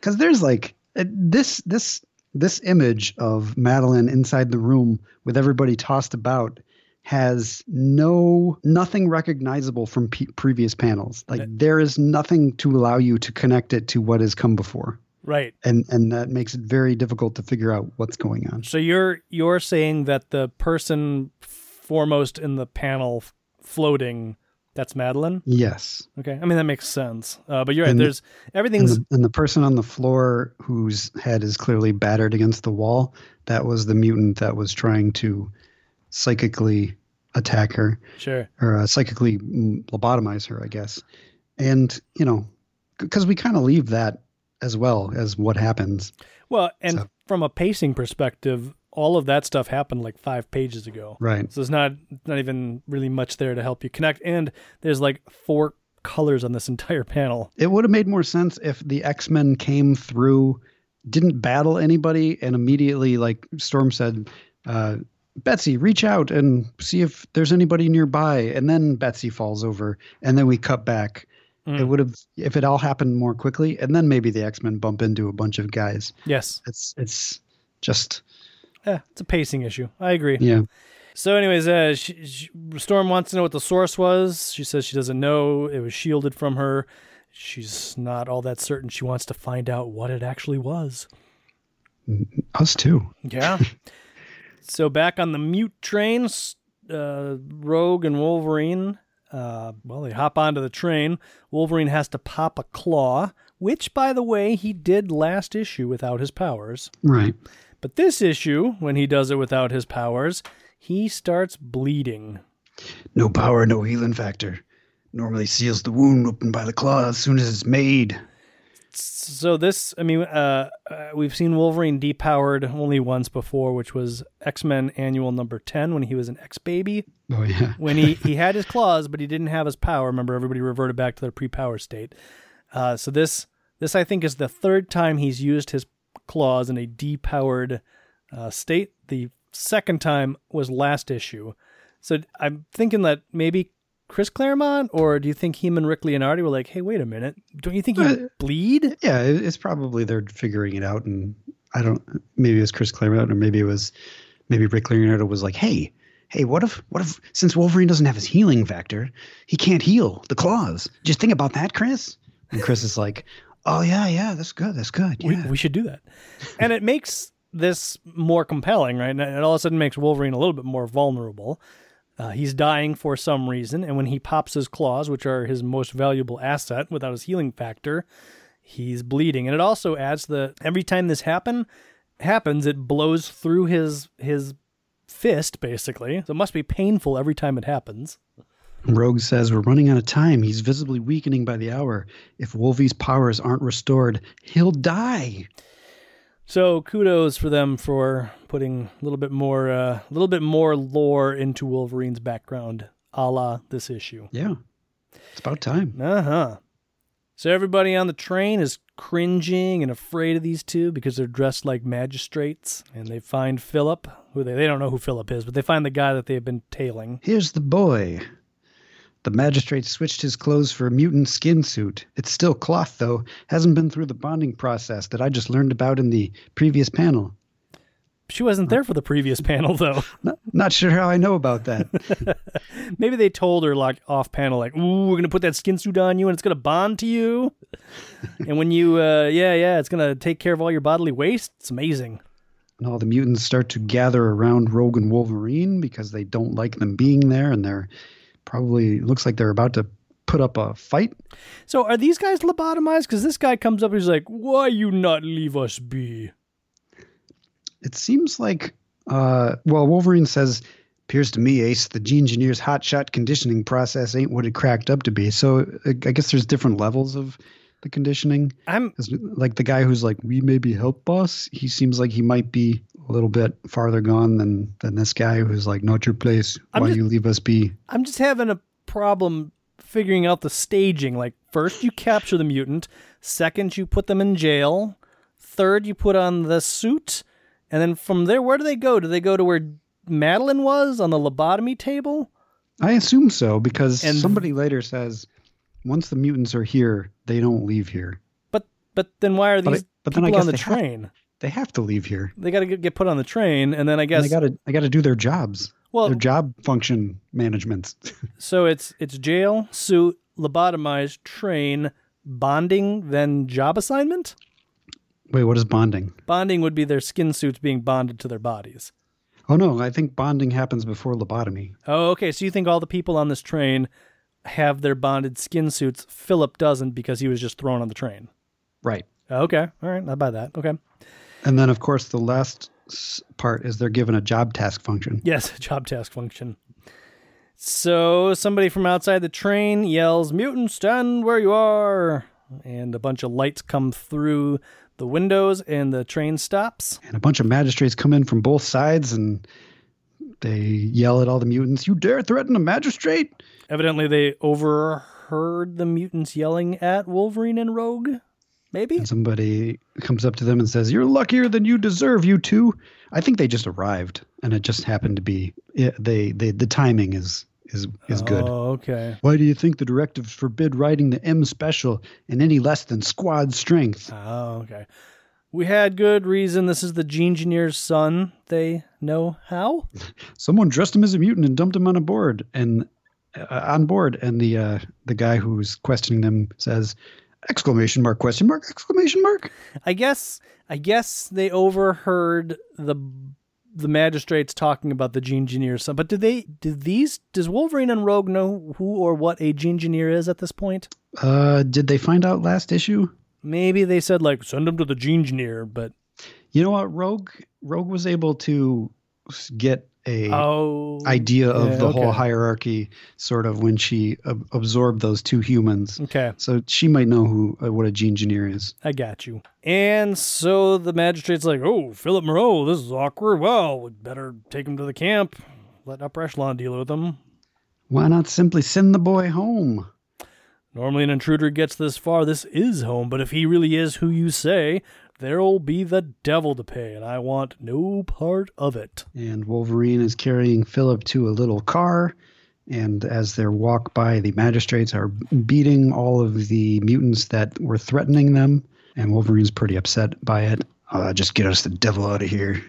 Speaker 1: because there's like uh, this this this image of Madelyne inside the room with everybody tossed about has no nothing recognizable from p- previous panels. Like there is nothing to allow you to connect it to what has come before.
Speaker 2: Right.
Speaker 1: And and that makes it very difficult to figure out what's going on.
Speaker 2: So you're you're saying that the person foremost in the panel floating that's Madelyne.
Speaker 1: Yes.
Speaker 2: Okay. I mean that makes sense. Uh, but you're right.
Speaker 1: And
Speaker 2: There's everything's
Speaker 1: and the, and the person on the floor whose head is clearly battered against the wall. That was the mutant that was trying to psychically attack her
Speaker 2: sure.
Speaker 1: or uh, psychically mm, lobotomize her, I guess. And you know, because we kind of leave that as well as what happens.
Speaker 2: Well, and
Speaker 1: So-
Speaker 2: from a pacing perspective, all of that stuff happened like five pages ago.
Speaker 1: Right.
Speaker 2: So there's not not even really much there to help you connect. And there's like four colors on this entire panel.
Speaker 1: It would have made more sense if the X Men came through, didn't battle anybody, and immediately, like Storm said, uh, Betsy, reach out and see if there's anybody nearby. And then Betsy falls over, and then we cut back.
Speaker 2: Mm.
Speaker 1: It would have, if it all happened more quickly, and then maybe the X Men bump into a bunch of guys.
Speaker 2: Yes.
Speaker 1: It's it's just
Speaker 2: Yeah, it's a pacing issue. I agree.
Speaker 1: yeah.
Speaker 2: So, anyways, uh, she, she, Storm wants to know what the source was. She says she doesn't know. It was shielded from her. She's not all that certain. She wants to find out what it actually was.
Speaker 1: Us too.
Speaker 2: Yeah. so back on the mute train, uh, Rogue and Wolverine. Uh, well, they hop onto the train. Wolverine has to pop a claw, which, by the way, he did last issue without his powers.
Speaker 1: Right.
Speaker 2: But this issue, when he does it without his powers, he starts bleeding.
Speaker 1: No power, no healing factor. Normally seals the wound open by the claw as soon as it's made.
Speaker 2: So this, I mean, uh, uh, we've seen Wolverine depowered only once before, which was X Men Annual Number Ten when he was an X baby.
Speaker 1: Oh yeah.
Speaker 2: When he he had his claws, but he didn't have his power. Remember, everybody reverted back to their pre-power state. Uh, so this this I think is the third time he's used his claws in a depowered uh, state. The second time was last issue. So I'm thinking that maybe Chris Claremont, or do you think him and Rick Leonardi were like, "Hey, wait a minute, don't you think you
Speaker 1: Uh,
Speaker 2: bleed?"
Speaker 1: Yeah, it's probably they're figuring it out, and I don't. Maybe it was Chris Claremont, or maybe it was maybe Rick Leonardi was like, "Hey, hey, what if what if since Wolverine doesn't have his healing factor, he can't heal the claws? Just think about that, Chris." And Chris is like, "Oh yeah, yeah, that's good, that's good,
Speaker 2: We,
Speaker 1: yeah."
Speaker 2: we should do that. And it makes this more compelling, right? And it all of a sudden makes Wolverine a little bit more vulnerable. Uh, he's dying for some reason, and when he pops his claws, which are his most valuable asset, without his healing factor, he's bleeding. And it also adds that every time this happen happens, it blows through his his fist basically. So it must be painful every time it happens.
Speaker 1: Rogue says we're running out of time. He's visibly weakening by the hour. If Wolvie's powers aren't restored, he'll die.
Speaker 2: So kudos for them for putting a little bit more, uh, a little bit more lore into Wolverine's background, a la this issue.
Speaker 1: Yeah, it's about time.
Speaker 2: Uh huh. So everybody on the train is cringing and afraid of these two because they're dressed like magistrates, and they find Philip, who they they don't know who Philip is, but they find the guy that they've been tailing.
Speaker 1: Here's the boy. The magistrate switched his clothes for a mutant skin suit. It's still cloth, though. Hasn't been through the bonding process that I just learned about in the previous panel.
Speaker 2: She wasn't there for the previous panel though.
Speaker 1: Not, not sure how I know about that.
Speaker 2: Maybe they told her like off panel, like, "Ooh, we're gonna put that skin suit on you, and it's gonna bond to you, and when you, uh, yeah, yeah, it's gonna take care of all your bodily waste. It's amazing."
Speaker 1: and all the mutants start to gather around Rogue and Wolverine because they don't like them being there, and they're probably looks like they're about to put up a fight.
Speaker 2: So are these guys lobotomized? Because this guy comes up, and he's like, "Why you not leave us be?"
Speaker 1: It seems like, uh, well, Wolverine says, appears to me, Ace, the Genegineer's hotshot conditioning process ain't what it cracked up to be. So I guess there's different levels of the conditioning.
Speaker 2: I'm
Speaker 1: Like the guy who's like, we maybe help boss. He seems like he might be a little bit farther gone than than this guy who's like, not your place.
Speaker 2: I'm
Speaker 1: Why
Speaker 2: just-
Speaker 1: you leave us be?
Speaker 2: I'm just having a problem figuring out the staging. Like first you capture the mutant, second you put them in jail, third you put on the suit, and then from there where do they go? Do they go to where Madelyne was on the lobotomy table?
Speaker 1: I assume so because
Speaker 2: And-
Speaker 1: somebody later says once the mutants are here, they don't leave here.
Speaker 2: But but then why are
Speaker 1: But I-
Speaker 2: these
Speaker 1: but then I
Speaker 2: people on the
Speaker 1: they have-
Speaker 2: train?
Speaker 1: They have to leave here.
Speaker 2: They got to get, put on the train, and then I
Speaker 1: And
Speaker 2: guess
Speaker 1: they got to they got to do their jobs.
Speaker 2: well,
Speaker 1: their job function management.
Speaker 2: so it's it's jail, suit, lobotomized, train, bonding, then job assignment.
Speaker 1: Wait, what is bonding?
Speaker 2: Bonding would be their skin suits being bonded to their bodies.
Speaker 1: Oh no, I think bonding happens before lobotomy.
Speaker 2: Oh, okay. So you think all the people on this train have their bonded skin suits? Philip doesn't because he was just thrown on the train.
Speaker 1: Right.
Speaker 2: Okay. All right. I buy that. Okay.
Speaker 1: And then of course the last part is they're given a job task function.
Speaker 2: Yes, a job task function. So somebody from outside the train yells, Mutant, stand where you are. And a bunch of lights come through the windows and the train stops.
Speaker 1: And a bunch of magistrates come in from both sides and they yell at all the mutants, "You dare threaten a magistrate?"
Speaker 2: Evidently, they overheard the mutants yelling at Wolverine and Rogue. Maybe?
Speaker 1: And somebody comes up to them and says, "You're luckier than you deserve, you two. I think they just arrived, and it just happened to be they. They the timing is is is good.
Speaker 2: Oh, okay.
Speaker 1: Why do you think the directives forbid riding the M special in any less than squad strength?
Speaker 2: Oh, okay. We had good reason. This is the Genegineer's son. They know how?
Speaker 1: Someone dressed him as a mutant and dumped him on a board and uh, on board, and the uh, the guy who's questioning them says, "Exclamation mark! Question mark! Exclamation mark!"
Speaker 2: I guess I guess they overheard the the magistrates talking about the Genegineer's son. But do they do these does Wolverine and Rogue know who or what a Genegineer is at this point?
Speaker 1: Uh, did they find out last issue?
Speaker 2: Maybe they said like send him to the Genegineer, but
Speaker 1: You know what? Rogue Rogue was able to get a
Speaker 2: oh
Speaker 1: idea of
Speaker 2: yeah,
Speaker 1: the whole hierarchy, sort of when she ab- absorbed those two humans.
Speaker 2: Okay.
Speaker 1: So she might know who uh, what a Genegineer is.
Speaker 2: I got you. And so the magistrate's like, oh, Philip Moreau, this is awkward. Well, we'd better take him to the camp. Let upper echelon deal with him.
Speaker 1: Why not simply send the boy home?
Speaker 2: Normally, an intruder gets this far. This is home, but if he really is who you say, there'll be the devil to pay, and I want no part of it.
Speaker 1: And Wolverine is carrying Philip to a little car. And as they walk by, the magistrates are beating all of the mutants that were threatening them. And Wolverine's pretty upset by it. Uh, just get us the devil out of here.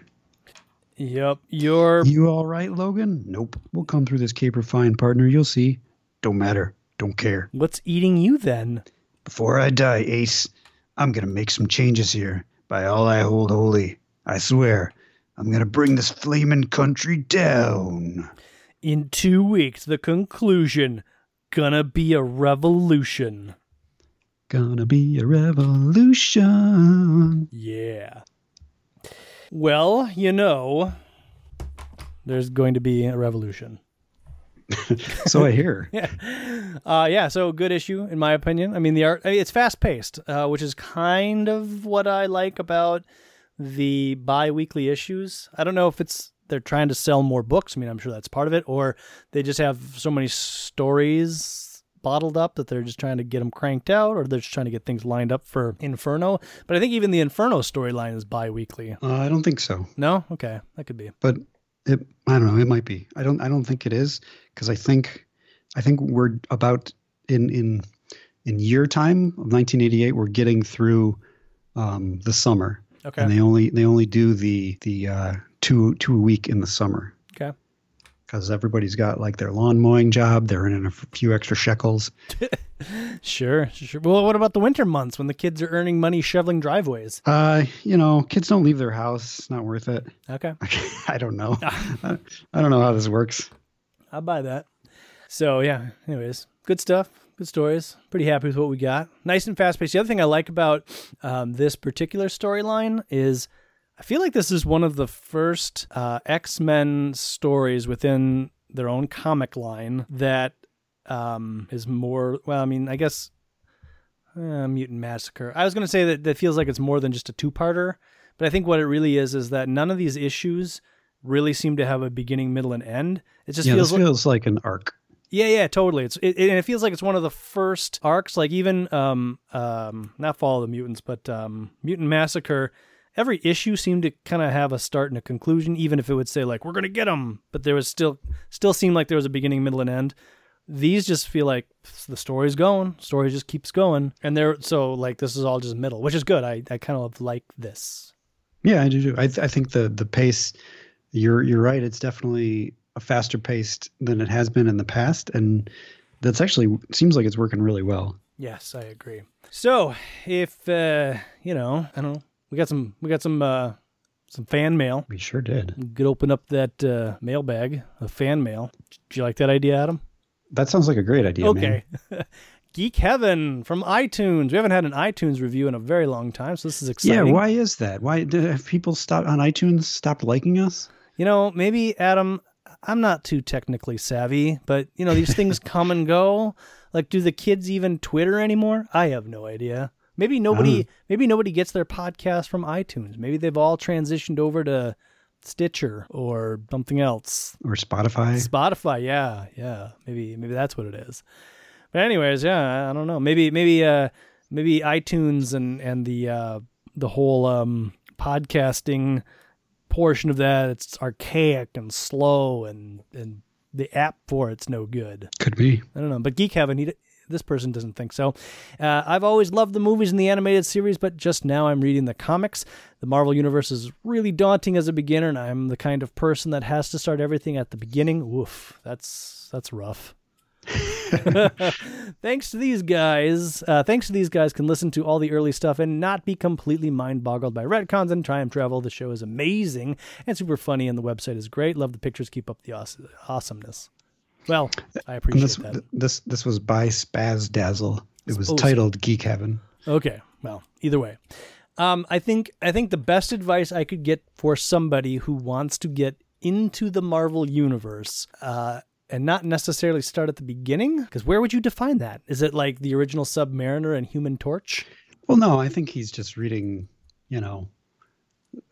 Speaker 2: Yep, you're.
Speaker 1: You all right, Logan? Nope. We'll come through this caper fine, partner. You'll see. Don't matter. Don't care.
Speaker 2: What's eating you then?
Speaker 1: Before I die, Ace, I'm gonna make some changes here. By all I hold holy, I swear, I'm gonna bring this flaming country down.
Speaker 2: In two weeks, the conclusion gonna be a revolution.
Speaker 1: Gonna be a revolution.
Speaker 2: Yeah. Well, you know, there's going to be a revolution.
Speaker 1: So I hear.
Speaker 2: Yeah. Uh, yeah, so good issue, in my opinion. I mean, the art, I mean, it's fast paced, uh, which is kind of what I like about the bi weekly issues. I don't know if it's they're trying to sell more books. I mean, I'm sure that's part of it, or they just have so many stories bottled up that they're just trying to get them cranked out, or they're just trying to get things lined up for Inferno. But I think even the Inferno storyline is bi weekly.
Speaker 1: Uh, I don't think so,
Speaker 2: No? Okay, that could be.
Speaker 1: but it. I don't know. It might be. I don't. I don't think it is because I think, I think we're about in in in year time of 1988. We're getting through um, the summer.
Speaker 2: Okay.
Speaker 1: and they only they only do the the uh, two two a week in the summer. Because everybody's got like their lawn mowing job. They're earning a few extra shekels.
Speaker 2: Sure, sure. Well, what about the winter months when the kids are earning money shoveling driveways?
Speaker 1: Uh, you know, kids don't leave their house. It's not worth it.
Speaker 2: Okay.
Speaker 1: I don't know. I, I don't know how this works.
Speaker 2: I'll buy that. So yeah. Anyways, good stuff. Good stories. Pretty happy with what we got. Nice and fast paced. The other thing I like about um, this particular storyline is I feel like this is one of the first uh, X Men stories within their own comic line that um, is more. Well, I mean, I guess uh, Mutant Massacre. I was going to say that that feels like it's more than just a two parter, but I think what it really is is that none of these issues really seem to have a beginning, middle, and end. It just
Speaker 1: yeah,
Speaker 2: feels like
Speaker 1: feels like an arc.
Speaker 2: Yeah, yeah, totally. It's it, and it feels like it's one of the first arcs. Like even um um not Fall of the Mutants, but um Mutant Massacre. Every issue seemed to kind of have a start and a conclusion, even if it would say like we're gonna get them, but there was still still seemed like there was a beginning, middle, and end. These just feel like the story's going, story just keeps going, and they're so like this is all just middle, which is good. I I kind of like this.
Speaker 1: Yeah, I do. Too. I th- I think the the pace. You're you're right. It's definitely a faster paced than it has been in the past, and that's actually seems like it's working really well.
Speaker 2: Yes, I agree. So, if uh, you know, I don't know, we got some we got some uh, some fan mail.
Speaker 1: We sure did.
Speaker 2: We could open up that uh, mailbag of fan mail. Do you like that idea, Adam?
Speaker 1: That sounds like a great idea.
Speaker 2: Okay. Geek Heaven from iTunes. We haven't had an iTunes review in a very long time, so this is exciting.
Speaker 1: Yeah, why is that? Why do have people stop on iTunes stopped liking us?
Speaker 2: You know, maybe Adam, I'm not too technically savvy, but you know, these things come and go. Like, do the kids even Twitter anymore? I have no idea. Maybe nobody,
Speaker 1: Oh.
Speaker 2: maybe nobody gets their podcast from iTunes. Maybe they've all transitioned over to Stitcher or something else.
Speaker 1: Or Spotify?
Speaker 2: Spotify, yeah, yeah. Maybe, maybe that's what it is. But anyways, yeah, I don't know. Maybe, maybe, uh, maybe iTunes and and the uh, the whole um, podcasting portion of that it's archaic and slow and and the app for it's no good
Speaker 1: Could be.
Speaker 2: i don't know but geek heaven he, this person doesn't think so uh, i've always loved the movies and the animated series but just now i'm reading the comics the marvel universe is really daunting as a beginner and i'm the kind of person that has to start everything at the beginning woof that's that's rough thanks to these guys, uh, thanks to these guys, can listen to all the early stuff and not be completely mind boggled by retcons and time travel. The show is amazing and super funny, and the website is great. Love the pictures. Keep up the aw- awesomeness. Well, I appreciate
Speaker 1: this
Speaker 2: that.
Speaker 1: this this was by Spaz Dazzle. It was
Speaker 2: Oh,
Speaker 1: titled Geek Heaven.
Speaker 2: Okay, well, either way, um, I think I think the best advice I could get for somebody who wants to get into the Marvel universe. Uh, and not necessarily start at the beginning, because where would you define that? Is it like the original Submariner and Human Torch?
Speaker 1: Well, no, I think he's just reading. You know,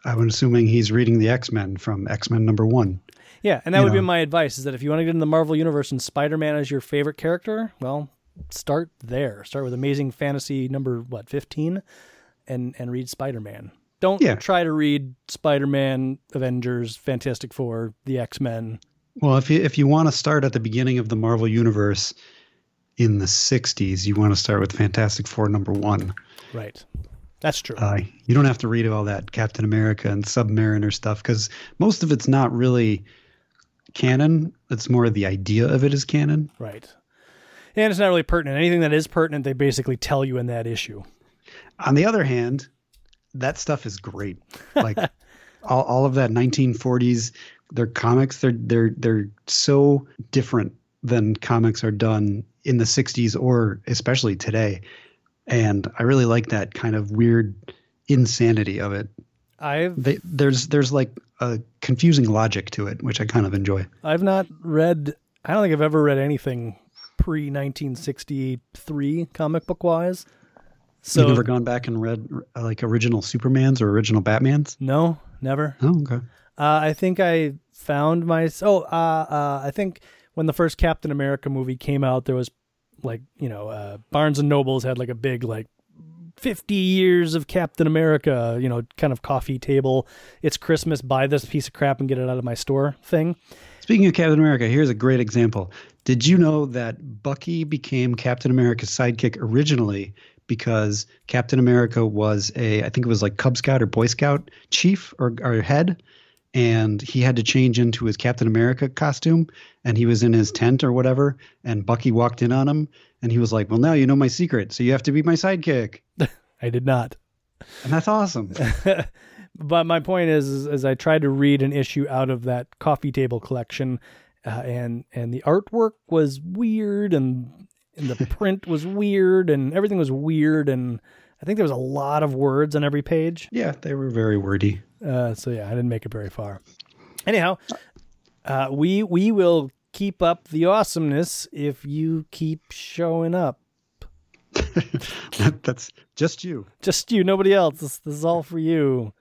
Speaker 1: I'm assuming he's reading the X Men from X Men number one.
Speaker 2: Yeah, and that would be my advice: is that if you want to get in the Marvel universe and Spider-Man is your favorite character, well, start there. Start with Amazing Fantasy number what fifteen, and and read Spider-Man. Don't
Speaker 1: Yeah.
Speaker 2: try to read Spider-Man, Avengers, Fantastic Four, the X-Men.
Speaker 1: Well, if you if you want to start at the beginning of the Marvel universe in the '60s, you want to start with Fantastic Four number one.
Speaker 2: Right, that's true.
Speaker 1: Uh, you don't have to read all that Captain America and Submariner stuff because most of it's not really canon. It's more the idea of it is canon.
Speaker 2: right, and it's not really pertinent. Anything that is pertinent, they basically tell you in that issue.
Speaker 1: On the other hand, that stuff is great. Like all, all of that 1940s, their comics, they're they're they're so different than comics are done in the 60s or especially today. And I really like that kind of weird insanity of it.
Speaker 2: I've
Speaker 1: They, there's there's like a confusing logic to it, which I kind of enjoy.
Speaker 2: I've not read. I don't think I've ever read anything pre 1963 comic book wise. So
Speaker 1: You've never gone back and read uh, like original Supermans or original Batmans?
Speaker 2: no, never.
Speaker 1: Oh, okay.
Speaker 2: Uh, I think I found my. Oh, uh, uh, I think when the first Captain America movie came out, there was like you know uh, Barnes and Nobles had like a big like. 50 years of Captain America, you know, kind of coffee table. It's Christmas, buy this piece of crap and get it out of my store thing.
Speaker 1: Speaking of Captain America, here's a great example. Did you know that Bucky became Captain America's sidekick originally because Captain America was a, I think it was like Cub Scout or Boy Scout chief or, or head, and he had to change into his Captain America costume, and he was in his tent or whatever, and Bucky walked in on him, and he was like, "Well, now you know my secret, so you have to be my sidekick,"
Speaker 2: I did not.
Speaker 1: and that's awesome.
Speaker 2: but my point is, is, is I tried to read an issue out of that coffee table collection, uh, and and the artwork was weird, and, and the print was weird, and everything was weird, and I think there was a lot of words on every page.
Speaker 1: yeah, they were very wordy.
Speaker 2: Uh, so yeah, I didn't make it very far. Anyhow, uh, we we will keep up the awesomeness if you keep showing up.
Speaker 1: That's just you.
Speaker 2: just you, nobody else. This, this is all for you.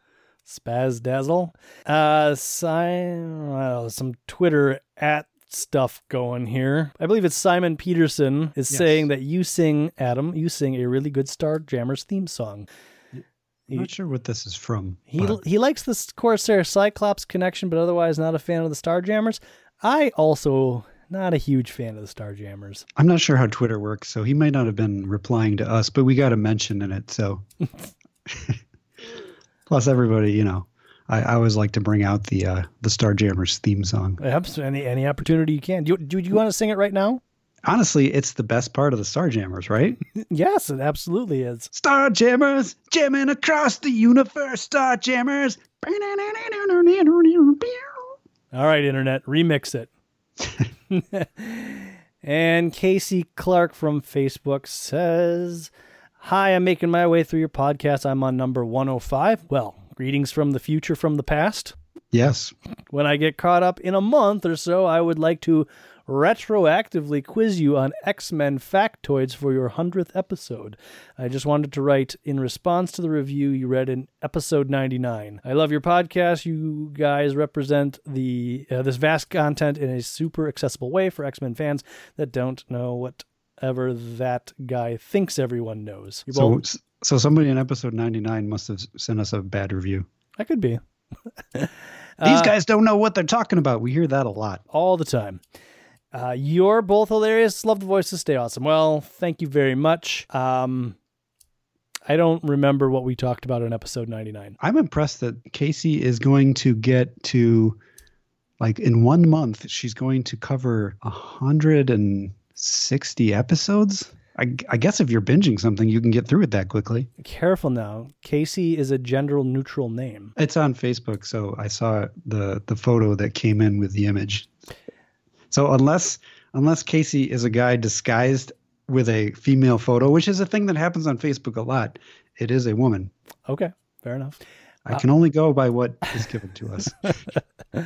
Speaker 2: Spaz Dazzle. Uh, sign, well, some Twitter at stuff going here. I believe it's Simon Peterson is
Speaker 1: Yes.
Speaker 2: saying that you sing, Adam, you sing a really good Starjammers theme song.
Speaker 1: I'm not sure what this is from.
Speaker 2: He
Speaker 1: but
Speaker 2: he likes the Corsair Cyclops connection, but otherwise not a fan of the Starjammers. I also not a huge fan of the Starjammers.
Speaker 1: I'm not sure how Twitter works, so he might not have been replying to us, but we got a mention in it. So, plus everybody, you know, I, I always like to bring out the uh, the Starjammers theme song.
Speaker 2: Perhaps any any opportunity you can. Do you, do you want to sing it right now?
Speaker 1: Honestly, it's the best part of the Starjammers, right?
Speaker 2: yes, it absolutely is.
Speaker 1: Starjammers jamming across the universe. Starjammers.
Speaker 2: All right, internet, remix it. and Casey Clark from Facebook says, Hi, I'm making my way through your podcast. I'm on number 105. Well, greetings from the future from the past.
Speaker 1: Yes.
Speaker 2: When I get caught up in a month or so, I would like to retroactively quiz you on X Men factoids for your 100th episode. I just wanted to write in response to the review you read in episode 99. I love your podcast. You guys represent the uh, this vast content in a super accessible way for X Men fans that don't know whatever that guy thinks everyone knows. You're
Speaker 1: So,
Speaker 2: both-
Speaker 1: so somebody in episode 99 must have sent us a bad review.
Speaker 2: I could be.
Speaker 1: These
Speaker 2: Uh,
Speaker 1: guys don't know what they're talking about. We hear that a lot.
Speaker 2: all the time. Uh, you're both hilarious. Love the voices. Stay awesome. Well, thank you very much. Um, I don't remember what we talked about in episode 99.
Speaker 1: I'm impressed that Casey is going to get to, like, in one month, she's going to cover 160 episodes. I, I guess if you're binging something, you can get through it that quickly.
Speaker 2: Careful now. Casey is a gender neutral name.
Speaker 1: It's on Facebook, so I saw the the photo that came in with the image. So unless unless Casey is a guy disguised with a female photo, which is a thing that happens on Facebook a lot, it is a woman.
Speaker 2: Okay, fair enough.
Speaker 1: I can only go by what is given to us.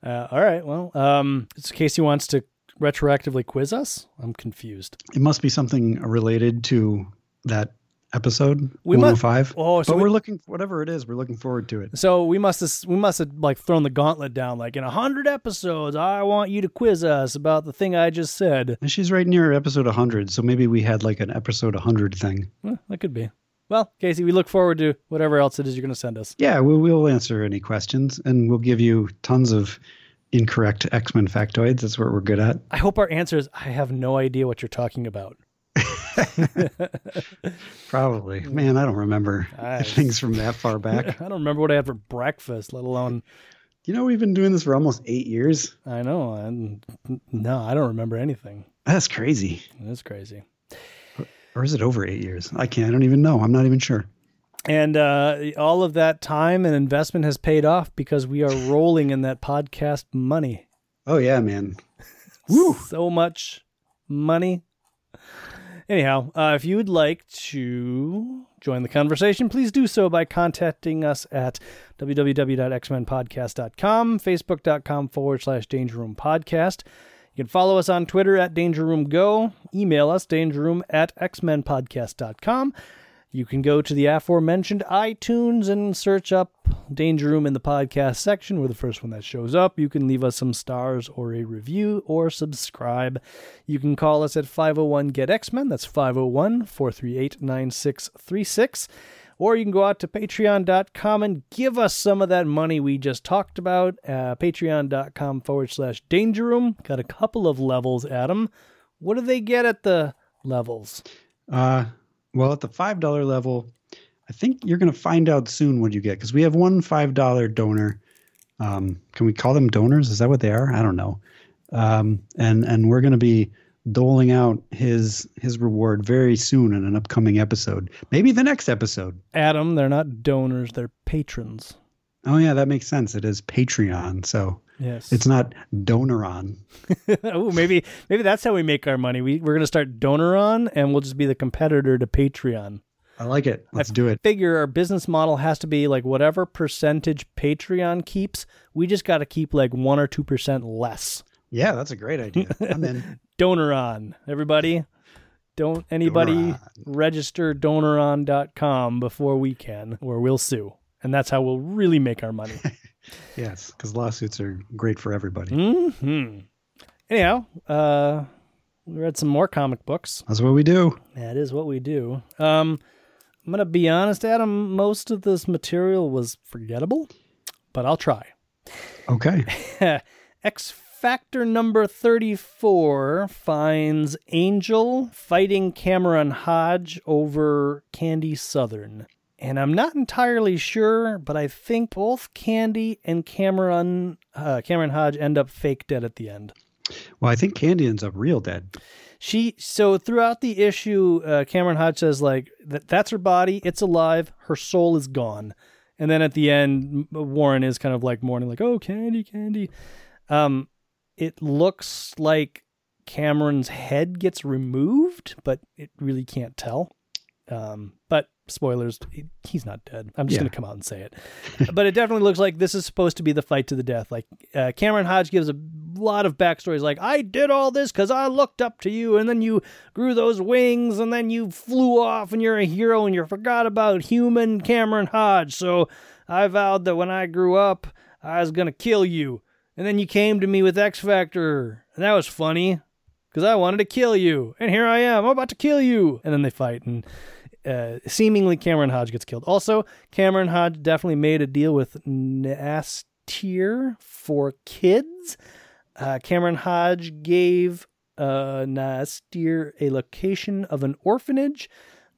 Speaker 2: Uh, all right. Well, um, so Casey wants to retroactively quiz us. I'm confused.
Speaker 1: It must be something related to that episode
Speaker 2: We must-
Speaker 1: 105.
Speaker 2: Oh, so
Speaker 1: but
Speaker 2: we-
Speaker 1: we, are looking whatever it is, we're looking forward to it.
Speaker 2: So we must have we must have like thrown the gauntlet down. Like in a hundred episodes, I want you to quiz us about the thing I just said.
Speaker 1: And she's right near episode 100, so maybe we had like an episode 100 thing.
Speaker 2: Eh, that could be. Well, Casey, we look forward to whatever else it is you're going to send us.
Speaker 1: Yeah, we'll, we'll answer any questions and we'll give you tons of incorrect X Men factoids. That's what we're good at.
Speaker 2: I hope our answer is I have no idea what you're talking about.
Speaker 1: Probably. Man, I don't remember
Speaker 2: I-
Speaker 1: things from that far back.
Speaker 2: I don't remember what I had for breakfast, let alone
Speaker 1: you know, we've been doing this for almost eight years.
Speaker 2: I know. And no, I don't remember anything.
Speaker 1: That's crazy.
Speaker 2: That's crazy.
Speaker 1: Or is it over eight years? I can't. I don't even know. I'm not even sure.
Speaker 2: And uh, all of that time and investment has paid off because we are rolling in that podcast money.
Speaker 1: Oh, yeah, man. Woo.
Speaker 2: So much money. Anyhow, uh, if you would like to join the conversation, please do so by contacting us at www.xmenpodcast.com, facebook.com forward slash danger room podcast. You can follow us on Twitter at Danger Room Go, email us dangerroom at xmenpodcast.com. You can go to the aforementioned iTunes and search up Danger Room in the podcast section. We're the first one that shows up. You can leave us some stars or a review or subscribe. You can call us at 501 Get X Men. That's 501 438 9636. Or you can go out to patreon.com and give us some of that money we just talked about. Uh, patreon.com forward slash danger room. Got a couple of levels, Adam. What do they get at the levels?
Speaker 1: Uh, well, at the five dollar level, I think you're going to find out soon what you get because we have one five dollar donor. Um, can we call them donors? Is that what they are? I don't know. Um, and and we're going to be doling out his his reward very soon in an upcoming episode, maybe the next episode.
Speaker 2: Adam, they're not donors, they're patrons.
Speaker 1: Oh yeah, that makes sense. It is Patreon, so
Speaker 2: Yes.
Speaker 1: it's not Donoron.
Speaker 2: oh, maybe maybe that's how we make our money. We we're gonna start Donoron and we'll just be the competitor to Patreon.
Speaker 1: I like it. Let's do it.
Speaker 2: Figure our business model has to be like whatever percentage Patreon keeps, we just gotta keep like one or two percent less.
Speaker 1: Yeah, that's a great idea. I'm in.
Speaker 2: Donoron, everybody. Don't anybody
Speaker 1: Donoron.
Speaker 2: register donoron.com before we can, or we'll sue. And that's how we'll really make our money.
Speaker 1: Yes, because lawsuits are great for everybody.
Speaker 2: hmm anyhow, uh, we read some more comic books.
Speaker 1: That's what we do.
Speaker 2: That is what we do. Um, I'm gonna be honest, Adam. Most of this material was forgettable, but I'll try.
Speaker 1: Okay.
Speaker 2: X Factor number 34 finds Angel fighting Cameron Hodge over Candy Southern. And I'm not entirely sure, but I think both Candy and Cameron uh, Cameron Hodge end up fake dead at the end.
Speaker 1: Well, I think Candy ends up real dead.
Speaker 2: She so throughout the issue, uh, Cameron Hodge says like that that's her body, it's alive, her soul is gone, and then at the end, Warren is kind of like mourning, like oh Candy, Candy. Um, it looks like Cameron's head gets removed, but it really can't tell. Um, but spoilers, he's not dead. I'm just
Speaker 1: Yeah.
Speaker 2: going to come out and say it. but it definitely looks like this is supposed to be the fight to the death. Like uh, Cameron Hodge gives a lot of backstories, like I did all this because I looked up to you, and then you grew those wings, and then you flew off, and you're a hero, and you forgot about human Cameron Hodge. So I vowed that when I grew up, I was gonna kill you, and then you came to me with X Factor, and that was funny because I wanted to kill you, and here I am, I'm about to kill you, and then they fight, and uh, seemingly Cameron Hodge gets killed. Also, Cameron Hodge definitely made a deal with N'astirh for kids. Uh, Cameron Hodge gave uh, N'astirh a location of an orphanage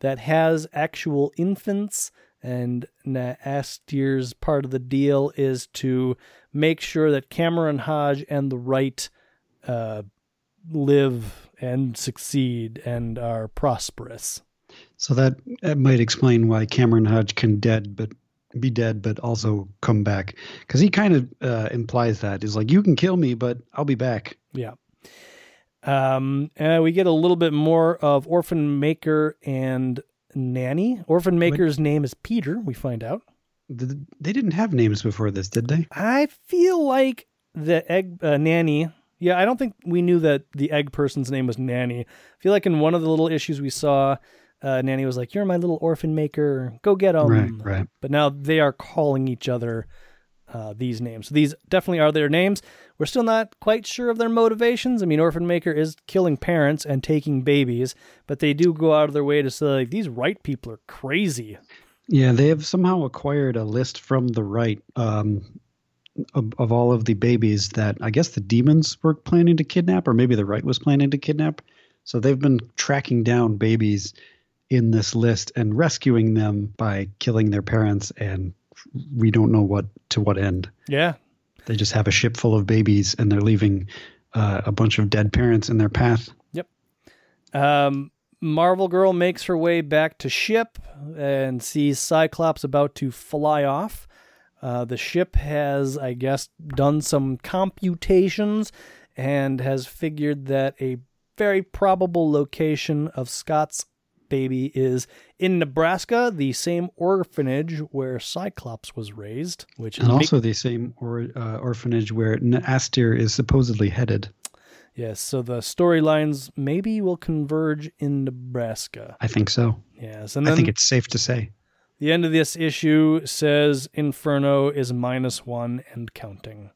Speaker 2: that has actual infants, and N'astirh's part of the deal is to make sure that Cameron Hodge and the right uh, live and succeed and are prosperous.
Speaker 1: So that, that might explain why Cameron Hodge can dead, but be dead, but also come back. Because he kind of uh, implies that he's like, you can kill me, but I'll be back.
Speaker 2: Yeah. Um, and we get a little bit more of Orphan Maker and Nanny. Orphan Maker's name is Peter, we find out.
Speaker 1: They didn't have names before this, did they?
Speaker 2: I feel like the egg uh, Nanny. Yeah, I don't think we knew that the egg person's name was Nanny. I feel like in one of the little issues we saw, uh, Nanny was like, "You're my little orphan maker. Go get them."
Speaker 1: right, right.
Speaker 2: But now they are calling each other uh, these names. So these definitely are their names. We're still not quite sure of their motivations. I mean, Orphan Maker is killing parents and taking babies, but they do go out of their way to say like these right people are crazy.
Speaker 1: Yeah, they have somehow acquired a list from the right um, of, of all of the babies that I guess the demons were planning to kidnap, or maybe the right was planning to kidnap. So they've been tracking down babies in this list and rescuing them by killing their parents, and we don't know what to what end.
Speaker 2: Yeah,
Speaker 1: They just have a ship full of babies, and they're leaving uh, a bunch of dead parents in their path. Yep.
Speaker 2: Um, Marvel Girl makes her way back to ship and sees Cyclops about to fly off. Uh, the ship has, I guess, done some computations and has figured that a very probable location of Scott's baby is in Nebraska, the same orphanage where Cyclops was raised, which
Speaker 1: And
Speaker 2: ma-
Speaker 1: also the same or, uh, orphanage where N'astirh is supposedly headed.
Speaker 2: yes. So the storylines maybe will converge in Nebraska.
Speaker 1: I think so.
Speaker 2: Yes, and then
Speaker 1: I think it's safe to say.
Speaker 2: The end of this issue says Inferno is minus one and counting.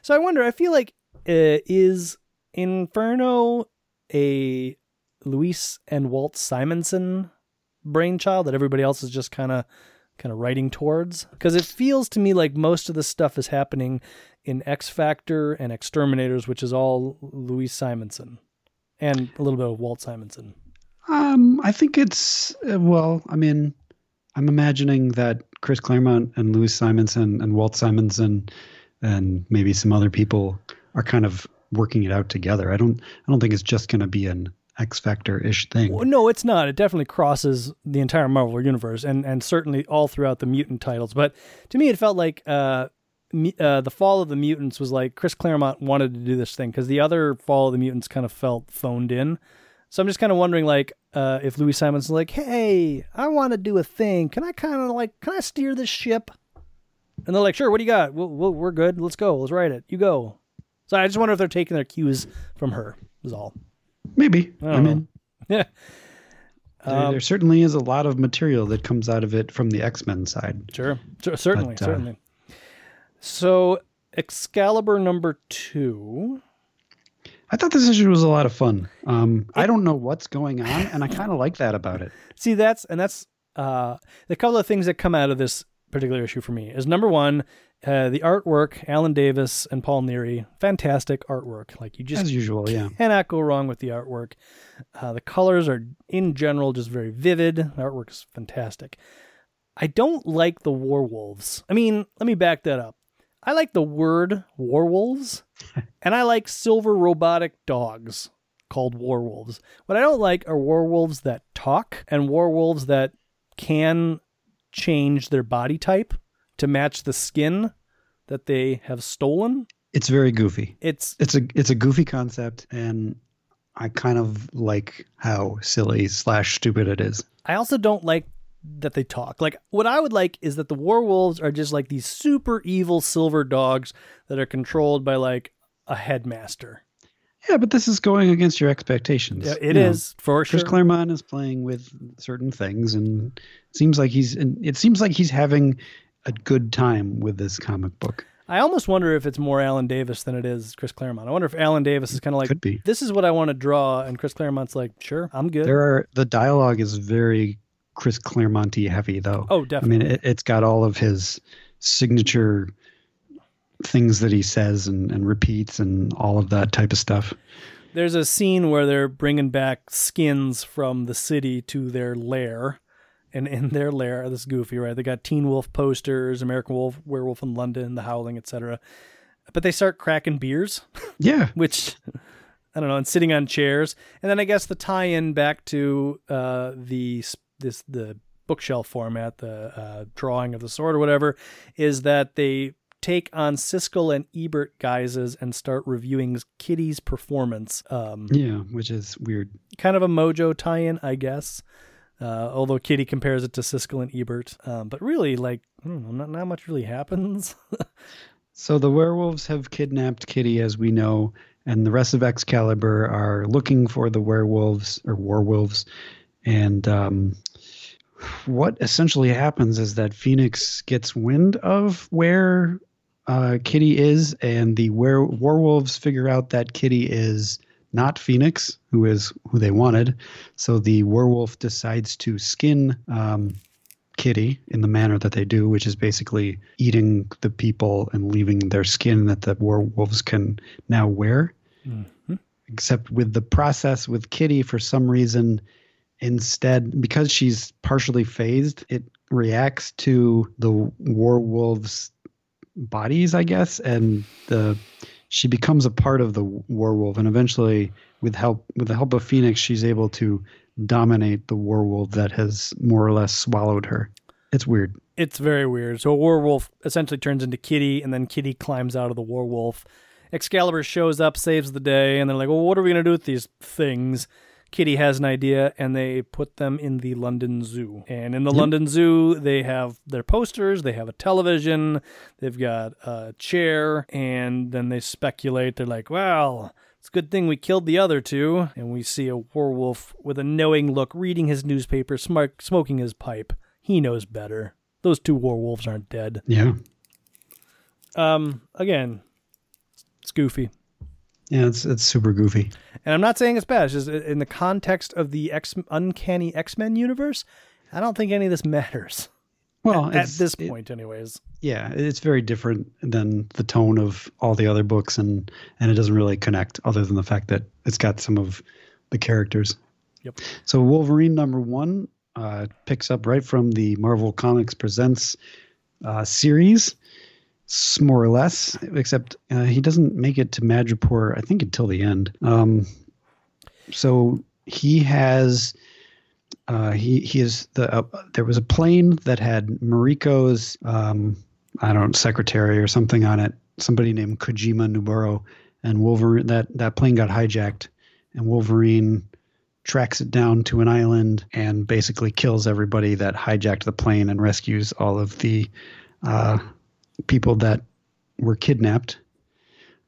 Speaker 2: So I wonder, I feel like, uh, is Inferno a Louise and Walt Simonson brainchild that everybody else is just kind of kind of writing towards? Because it feels to me like most of the stuff is happening in X Factor and X-Terminators, which is all Louise Simonson and a little bit of Walt Simonson.
Speaker 1: Um, I think it's uh, well. I mean, I'm imagining that Chris Claremont and Louise Simonson and Walt Simonson and maybe some other people are kind of working it out together. I don't. I don't think it's just going to be an X Factor ish thing.
Speaker 2: Well, no, it's not. It definitely crosses the entire Marvel universe, and and certainly all throughout the mutant titles. But to me, it felt like uh, uh, the Fall of the Mutants was like Chris Claremont wanted to do this thing because the other Fall of the Mutants kind of felt phoned in. So I'm just kind of wondering, like, uh, if Louise Simon's like, "Hey, I want to do a thing. Can I kind of like, can I steer this ship?" And they're like, "Sure. What do you got? We'll, we'll, we're good. Let's go. Let's write it. You go." So I just wonder if they're taking their cues from her. Is all.
Speaker 1: Maybe.
Speaker 2: I
Speaker 1: I, mean,
Speaker 2: Yeah.
Speaker 1: there,
Speaker 2: Um,
Speaker 1: there certainly is a lot of material that comes out of it from the X Men side.
Speaker 2: Sure, Sure, certainly,
Speaker 1: But, uh,
Speaker 2: certainly. So, Excalibur number two.
Speaker 1: I thought this issue was a lot of fun. Um, I don't know what's going on, and I kind of like that about it.
Speaker 2: See, that's and that's uh, the couple of things that come out of this particular issue for me is number one, uh, the artwork, Alan Davis and Paul Neary, fantastic artwork. Like you just
Speaker 1: As usual, yeah.
Speaker 2: cannot go wrong with the artwork. Uh, the colors are in general just very vivid. The artwork is fantastic. I don't like the werewolves. I mean, let me back that up. I like the word werewolves, and I like silver robotic dogs called werewolves. What I don't like are werewolves that talk and werewolves that can change their body type to match the skin that they have stolen.
Speaker 1: It's very goofy.
Speaker 2: It's
Speaker 1: It's a it's a goofy concept, and I kind of like how silly slash stupid it is.
Speaker 2: I also don't like that they talk. Like what I would like is that the werewolves are just like these super evil silver dogs that are controlled by like a headmaster.
Speaker 1: Yeah, but this is going against your expectations.
Speaker 2: Yeah, it
Speaker 1: You know,
Speaker 2: for
Speaker 1: Chris
Speaker 2: sure.
Speaker 1: Claremont is playing with certain things, and it seems like he's and it seems like he's having a good time with this comic book.
Speaker 2: I almost wonder if it's more Alan Davis than it is Chris Claremont. I wonder if Alan Davis is kind of like
Speaker 1: Could be.
Speaker 2: this is what I want to draw, and Chris Claremont's like, sure, I'm good.
Speaker 1: There are the dialogue is very Chris Claremont heavy though.
Speaker 2: oh, definitely.
Speaker 1: I mean, it, it's got all of his signature things that he says and, and repeats and all of that type of stuff.
Speaker 2: There's a scene where they're bringing back skins from the city to their lair. And in their lair, this is goofy, right? They got Teen Wolf posters, American Wolf, Werewolf in London, The Howling, etc. But they start cracking beers,
Speaker 1: Yeah,
Speaker 2: which I don't know, and sitting on chairs. And then I guess the tie-in back to uh, the this the bookshelf format, the uh, drawing of the sword or whatever, is that they take on Siskel and Ebert guises and start reviewing Kitty's performance. Um,
Speaker 1: yeah, which is weird.
Speaker 2: kind of a mojo tie-in, I guess. Uh, although Kitty compares it to Siskel and Ebert, um, but really, like, know, not, not much really happens.
Speaker 1: So the werewolves have kidnapped Kitty, as we know, and the rest of Excalibur are looking for the werewolves or werewolves. And um, what essentially happens is that Phoenix gets wind of where uh, Kitty is, and the were- werewolves figure out that Kitty is not Phoenix, who is who they wanted. So the werewolf decides to skin um, Kitty in the manner that they do, which is basically eating the people and leaving their skin that the werewolves can now wear.
Speaker 2: Mhm.
Speaker 1: Except with the process with Kitty, for some reason, instead, because she's partially phased, it reacts to the werewolves' bodies, I guess, and the she becomes a part of the werewolf, and eventually, with help with the help of Phoenix, she's able to dominate the werewolf that has more or less swallowed her. It's weird.
Speaker 2: it's very weird. So a werewolf essentially turns into Kitty, and then Kitty climbs out of the werewolf. Excalibur shows up, saves the day, and they're like, "Well, what are we gonna do with these things?" Kitty has an idea, and they put them in the London Zoo. And in the London Zoo, they have their posters, they have a television, they've got a chair, and then they speculate. They're like, "Well." It's a good thing we killed the other two, and we see a werewolf with a knowing look reading his newspaper, smoke, smoking his pipe. He knows better. Those two werewolves aren't dead.
Speaker 1: Yeah,
Speaker 2: Um, again, it's goofy.
Speaker 1: Yeah, it's it's super goofy.
Speaker 2: And I'm not saying it's bad. It's just in the context of the X uncanny X Men universe, I don't think any of this matters
Speaker 1: Well,
Speaker 2: at
Speaker 1: it's-
Speaker 2: this
Speaker 1: it-
Speaker 2: point, anyways.
Speaker 1: yeah, it's very different than the tone of all the other books, and and it doesn't really connect, other than the fact that it's got some of the characters.
Speaker 2: Yep.
Speaker 1: So Wolverine number one uh, picks up right from the Marvel Comics Presents uh, series, more or less, except uh, he doesn't make it to Madripoor, I think, until the end. Um, so he has. Uh, he he is the uh, there was a plane that had Mariko's um, I don't know, secretary or something on it. Somebody named Kojima Nuburo, and Wolverine. That that plane got hijacked, and Wolverine tracks it down to an island and basically kills everybody that hijacked the plane and rescues all of the uh, people that were kidnapped.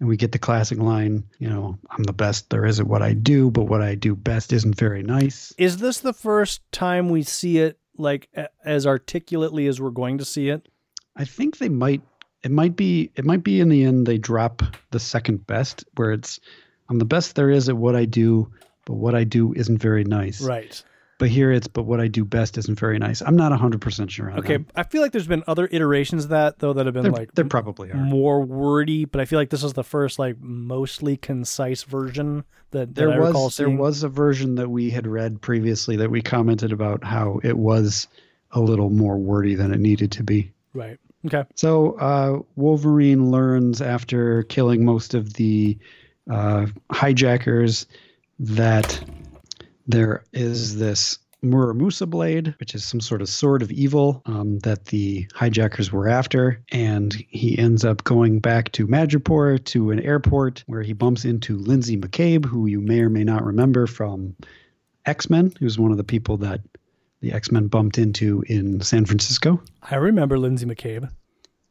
Speaker 1: And we get the classic line, you know, I'm the best there is at what I do, but what I do best isn't very nice.
Speaker 2: Is this the first time we see it like a- as articulately as we're going to see it?
Speaker 1: I think they might. It might be. It might be in the end they drop the second best, where it's I'm the best there is at what I do, but what I do isn't very nice.
Speaker 2: Right.
Speaker 1: But here it's, but what I do best isn't very nice. I'm not 100% sure on
Speaker 2: Okay,
Speaker 1: that.
Speaker 2: I feel like there's been other iterations of that though that have been
Speaker 1: There,
Speaker 2: like
Speaker 1: there probably are.
Speaker 2: more wordy, but I feel like this is the first like mostly concise version that, that
Speaker 1: There
Speaker 2: I recall
Speaker 1: was there was a version that we had read previously that we commented about how it was a little more wordy than it needed to be.
Speaker 2: right. Okay.
Speaker 1: So uh, Wolverine learns after killing most of the uh, hijackers that there is this Muramasa blade, which is some sort of sword of evil um, that the hijackers were after. And he ends up going back to Madripoor to an airport where he bumps into Lindsay McCabe, who you may or may not remember from X Men, who's one of the people that the X Men bumped into in San Francisco
Speaker 2: I remember Lindsay McCabe.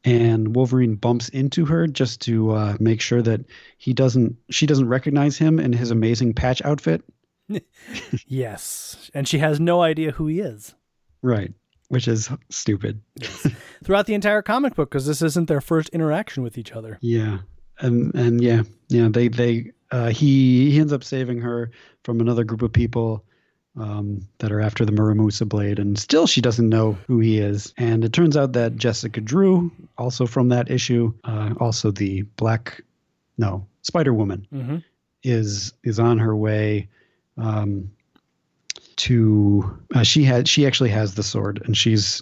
Speaker 1: and Wolverine bumps into her just to uh, make sure that he doesn't she doesn't recognize him in his amazing patch outfit.
Speaker 2: Yes. And she has no idea who he is.
Speaker 1: Right. Which is stupid.
Speaker 2: Throughout the entire comic book, because this isn't their first interaction with each other.
Speaker 1: Yeah. And and yeah, yeah, they they uh, he he ends up saving her from another group of people um, that are after the Muramasa blade, and still she doesn't know who he is. And it turns out that Jessica Drew, also from that issue, uh, also the Black, no Spider Woman,
Speaker 2: Mm-hmm.
Speaker 1: is is on her way um, to uh, she had she actually has the sword and she's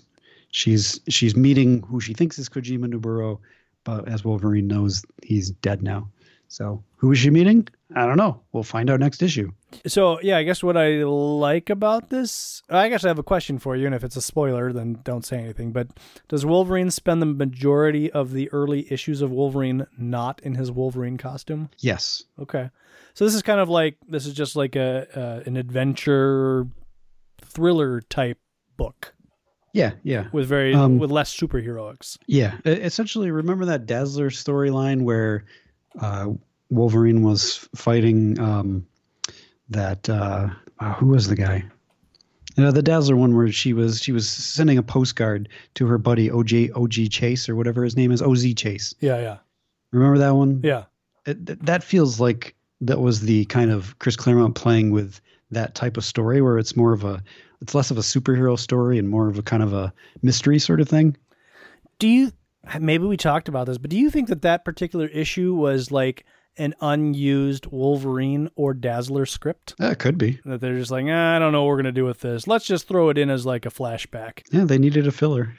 Speaker 1: she's she's meeting who she thinks is Kojima Noburo, but as Wolverine knows he's dead now. So who is she meeting? I don't know. We'll find out next issue.
Speaker 2: So yeah, I guess what I like about this, I guess I have a question for you, and if it's a spoiler, then don't say anything. But does Wolverine spend the majority of the early issues of Wolverine not in his Wolverine costume?
Speaker 1: Yes.
Speaker 2: Okay, so this is kind of like this is just like a uh, an adventure thriller type book
Speaker 1: Yeah, yeah.
Speaker 2: with very
Speaker 1: Um,
Speaker 2: with less superheroics.
Speaker 1: Yeah, essentially, remember that Dazzler storyline where uh, Wolverine was fighting um, that uh, uh, who was the guy? You know, the Dazzler one where she was she was sending a postcard to her buddy OJ OG Chase or whatever his name is OZ Chase.
Speaker 2: Yeah, yeah,
Speaker 1: Remember that one?
Speaker 2: yeah.
Speaker 1: It, th- that feels like that was the kind of Chris Claremont playing with that type of story where it's more of a it's less of a superhero story and more of a kind of a mystery sort of thing.
Speaker 2: Do you maybe we talked about this, but do you think that that particular issue was like an unused Wolverine or Dazzler script?
Speaker 1: Yeah, it could be.
Speaker 2: That they're just like, "Ah, I don't know what we're gonna do with this. Let's just throw it in as like a flashback.
Speaker 1: Yeah, they needed a filler.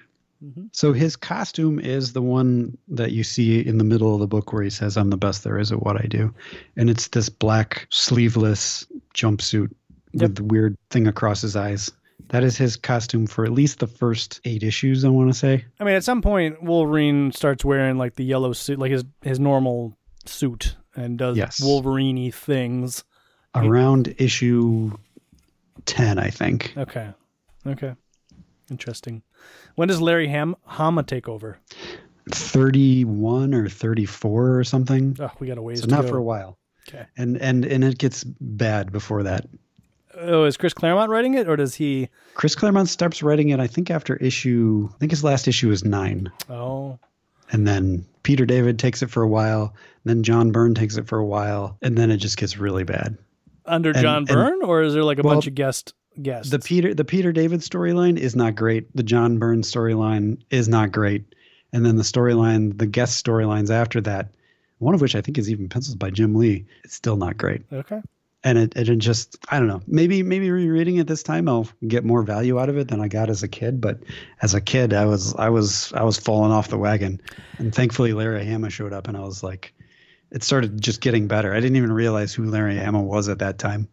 Speaker 2: Mhm.
Speaker 1: So his costume is the one that you see in the middle of the book where he says, I'm the best there is at what I do. And it's this black sleeveless jumpsuit with the weird thing across his eyes. That is his costume for at least the first eight issues, I want to say.
Speaker 2: I mean, at some point, Wolverine starts wearing like the yellow suit, like his his normal suit, and does
Speaker 1: Yes.
Speaker 2: Wolverine-y things.
Speaker 1: Around issue 10, I think.
Speaker 2: Okay, okay, interesting. When does Larry Ham- Hama take over?
Speaker 1: 31 or 34 or something.
Speaker 2: Oh, we got a ways
Speaker 1: So not
Speaker 2: go.
Speaker 1: for a while.
Speaker 2: Okay.
Speaker 1: And and and it gets bad before that.
Speaker 2: Oh, is Chris Claremont writing it, or does he?
Speaker 1: Chris Claremont starts writing it, I think, after issue, I think his last issue is nine.
Speaker 2: Oh,
Speaker 1: And then Peter David takes it for a while. And then John Byrne takes it for a while. And then it just gets really bad.
Speaker 2: under
Speaker 1: And-
Speaker 2: John
Speaker 1: and-
Speaker 2: Byrne, or is there like a
Speaker 1: Well,
Speaker 2: bunch of guest guests?
Speaker 1: The Peter the Peter David storyline is not great. The John Byrne storyline is not great. And then the storyline, the guest storylines after that, one of which I think is even penciled by Jim Lee, it's still not great.
Speaker 2: okay.
Speaker 1: And it, it just I don't know. Maybe maybe rereading it this time I'll get more value out of it than I got as a kid. But as a kid I was I was I was falling off the wagon. And thankfully Larry Hama showed up and I was like it started just getting better. I didn't even realize who Larry Hama was at that time.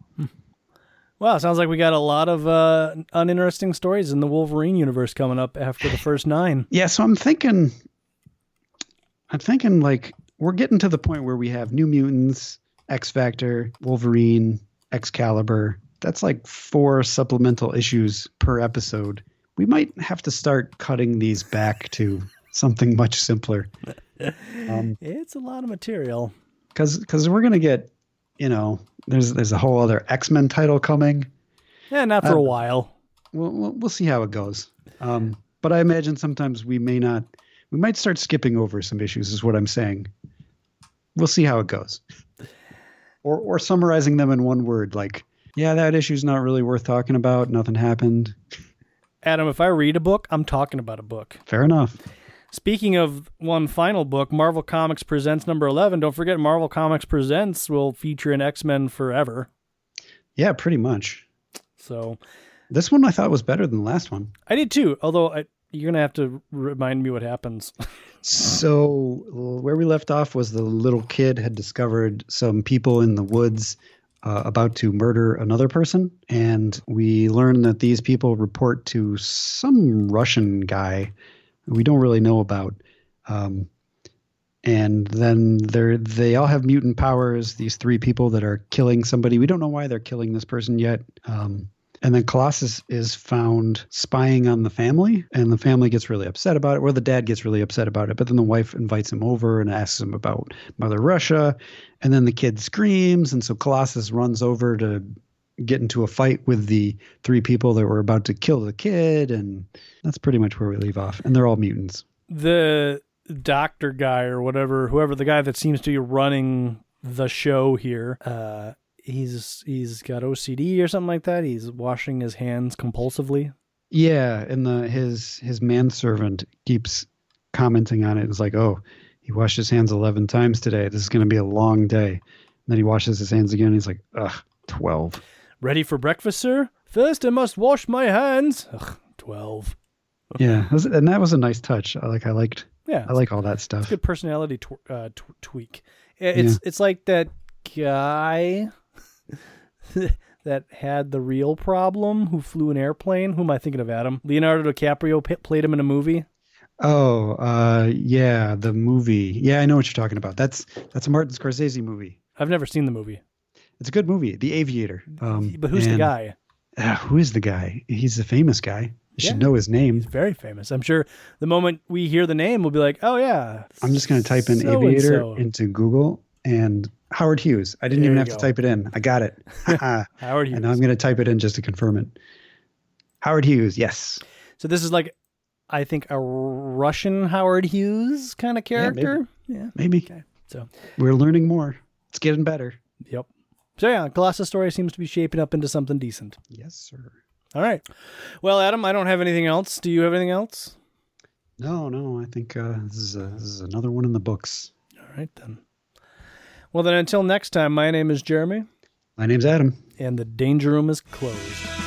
Speaker 2: wow it sounds like we got a lot of uh, uninteresting stories in the Wolverine universe coming up after the first nine.
Speaker 1: Yeah, so I'm thinking I'm thinking like we're getting to the point where we have New Mutants, X Factor, Wolverine, Excalibur. That's like four supplemental issues per episode. We might have to start cutting these back to something much simpler. Um,
Speaker 2: It's a lot of material.
Speaker 1: cuz cuz we're going to get, you know, there's there's a whole other X-Men title coming.
Speaker 2: Yeah, not for a
Speaker 1: Uh,
Speaker 2: while.
Speaker 1: We'll, we'll, we'll see how it goes. Um, but I imagine sometimes we may not, we might start skipping over some issues, is what I'm saying. We'll see how it goes. Or or summarizing them in one word, like, yeah, that issue's not really worth talking about. Nothing happened.
Speaker 2: Adam, if I read a book, I'm talking about a book.
Speaker 1: Fair enough.
Speaker 2: Speaking of one final book, Marvel Comics Presents number 11. Don't forget, Marvel Comics Presents will feature an X Men Forever.
Speaker 1: Yeah, pretty much.
Speaker 2: So
Speaker 1: this one I thought was better than the last one.
Speaker 2: I did too, although I, you're going to have to remind me what happens.
Speaker 1: so, where we left off was the little kid had discovered some people in the woods uh, about to murder another person. And we learn that these people report to some Russian guy we don't really know about. Um, and then they they all have mutant powers. These three people that are killing somebody. We don't know why they're killing this person yet. Um, and then Colossus is found spying on the family, and the family gets really upset about it, or the dad gets really upset about it. But then the wife invites him over and asks him about Mother Russia, and then the kid screams, and so Colossus runs over to get into a fight with the three people that were about to kill the kid, and that's pretty much where we leave off. And they're all mutants.
Speaker 2: The doctor guy or whatever, whoever the guy that seems to be running the show here, uh, he's he's got OCD or something like that. He's washing his hands compulsively.
Speaker 1: Yeah, and the his his manservant keeps commenting on it. It's like, oh, he washed his hands eleven times today. This is going to be a long day. And then he washes his hands again. he's like, ugh, twelve.
Speaker 2: Ready for breakfast, sir? First, I must wash my hands. Ugh, twelve.
Speaker 1: Yeah, and that was a nice touch. I like. I liked.
Speaker 2: Yeah,
Speaker 1: I like all that stuff.
Speaker 2: good personality tw- uh, tweak. It's yeah. it's like that guy that had the real problem who flew an airplane. Who am I thinking of? Adam Leonardo DiCaprio p- played him in a movie.
Speaker 1: Oh, uh, yeah, the movie. Yeah, I know what you're talking about. That's that's a Martin Scorsese movie.
Speaker 2: I've never seen the movie.
Speaker 1: It's a good movie, The Aviator. Um,
Speaker 2: but who's and, the guy?
Speaker 1: Uh, who is the guy? He's a famous guy. You yeah. should know his name.
Speaker 2: He's very famous. I'm sure the moment we hear the name, we'll be like, oh, yeah.
Speaker 1: I'm just going to type in so Aviator into Google and Howard Hughes. I didn't there even have go. to type it in. I got it.
Speaker 2: Howard Hughes.
Speaker 1: And now I'm going to type it in just to confirm it. Howard Hughes, yes.
Speaker 2: So this is like, I think, a Russian Howard Hughes kind of character.
Speaker 1: Yeah, maybe. Yeah. maybe. Okay. So we're learning more. It's getting better.
Speaker 2: Yep. So yeah, Colossus story seems to be shaping up into something decent.
Speaker 1: Yes, sir.
Speaker 2: All right. Well, Adam, I don't have anything else. Do you have anything else?
Speaker 1: No, no. I think uh, this is a, this is another one in the books.
Speaker 2: All right then. Well then, until next time. My name is Jeremy.
Speaker 1: My name's Adam.
Speaker 2: And the danger room is closed.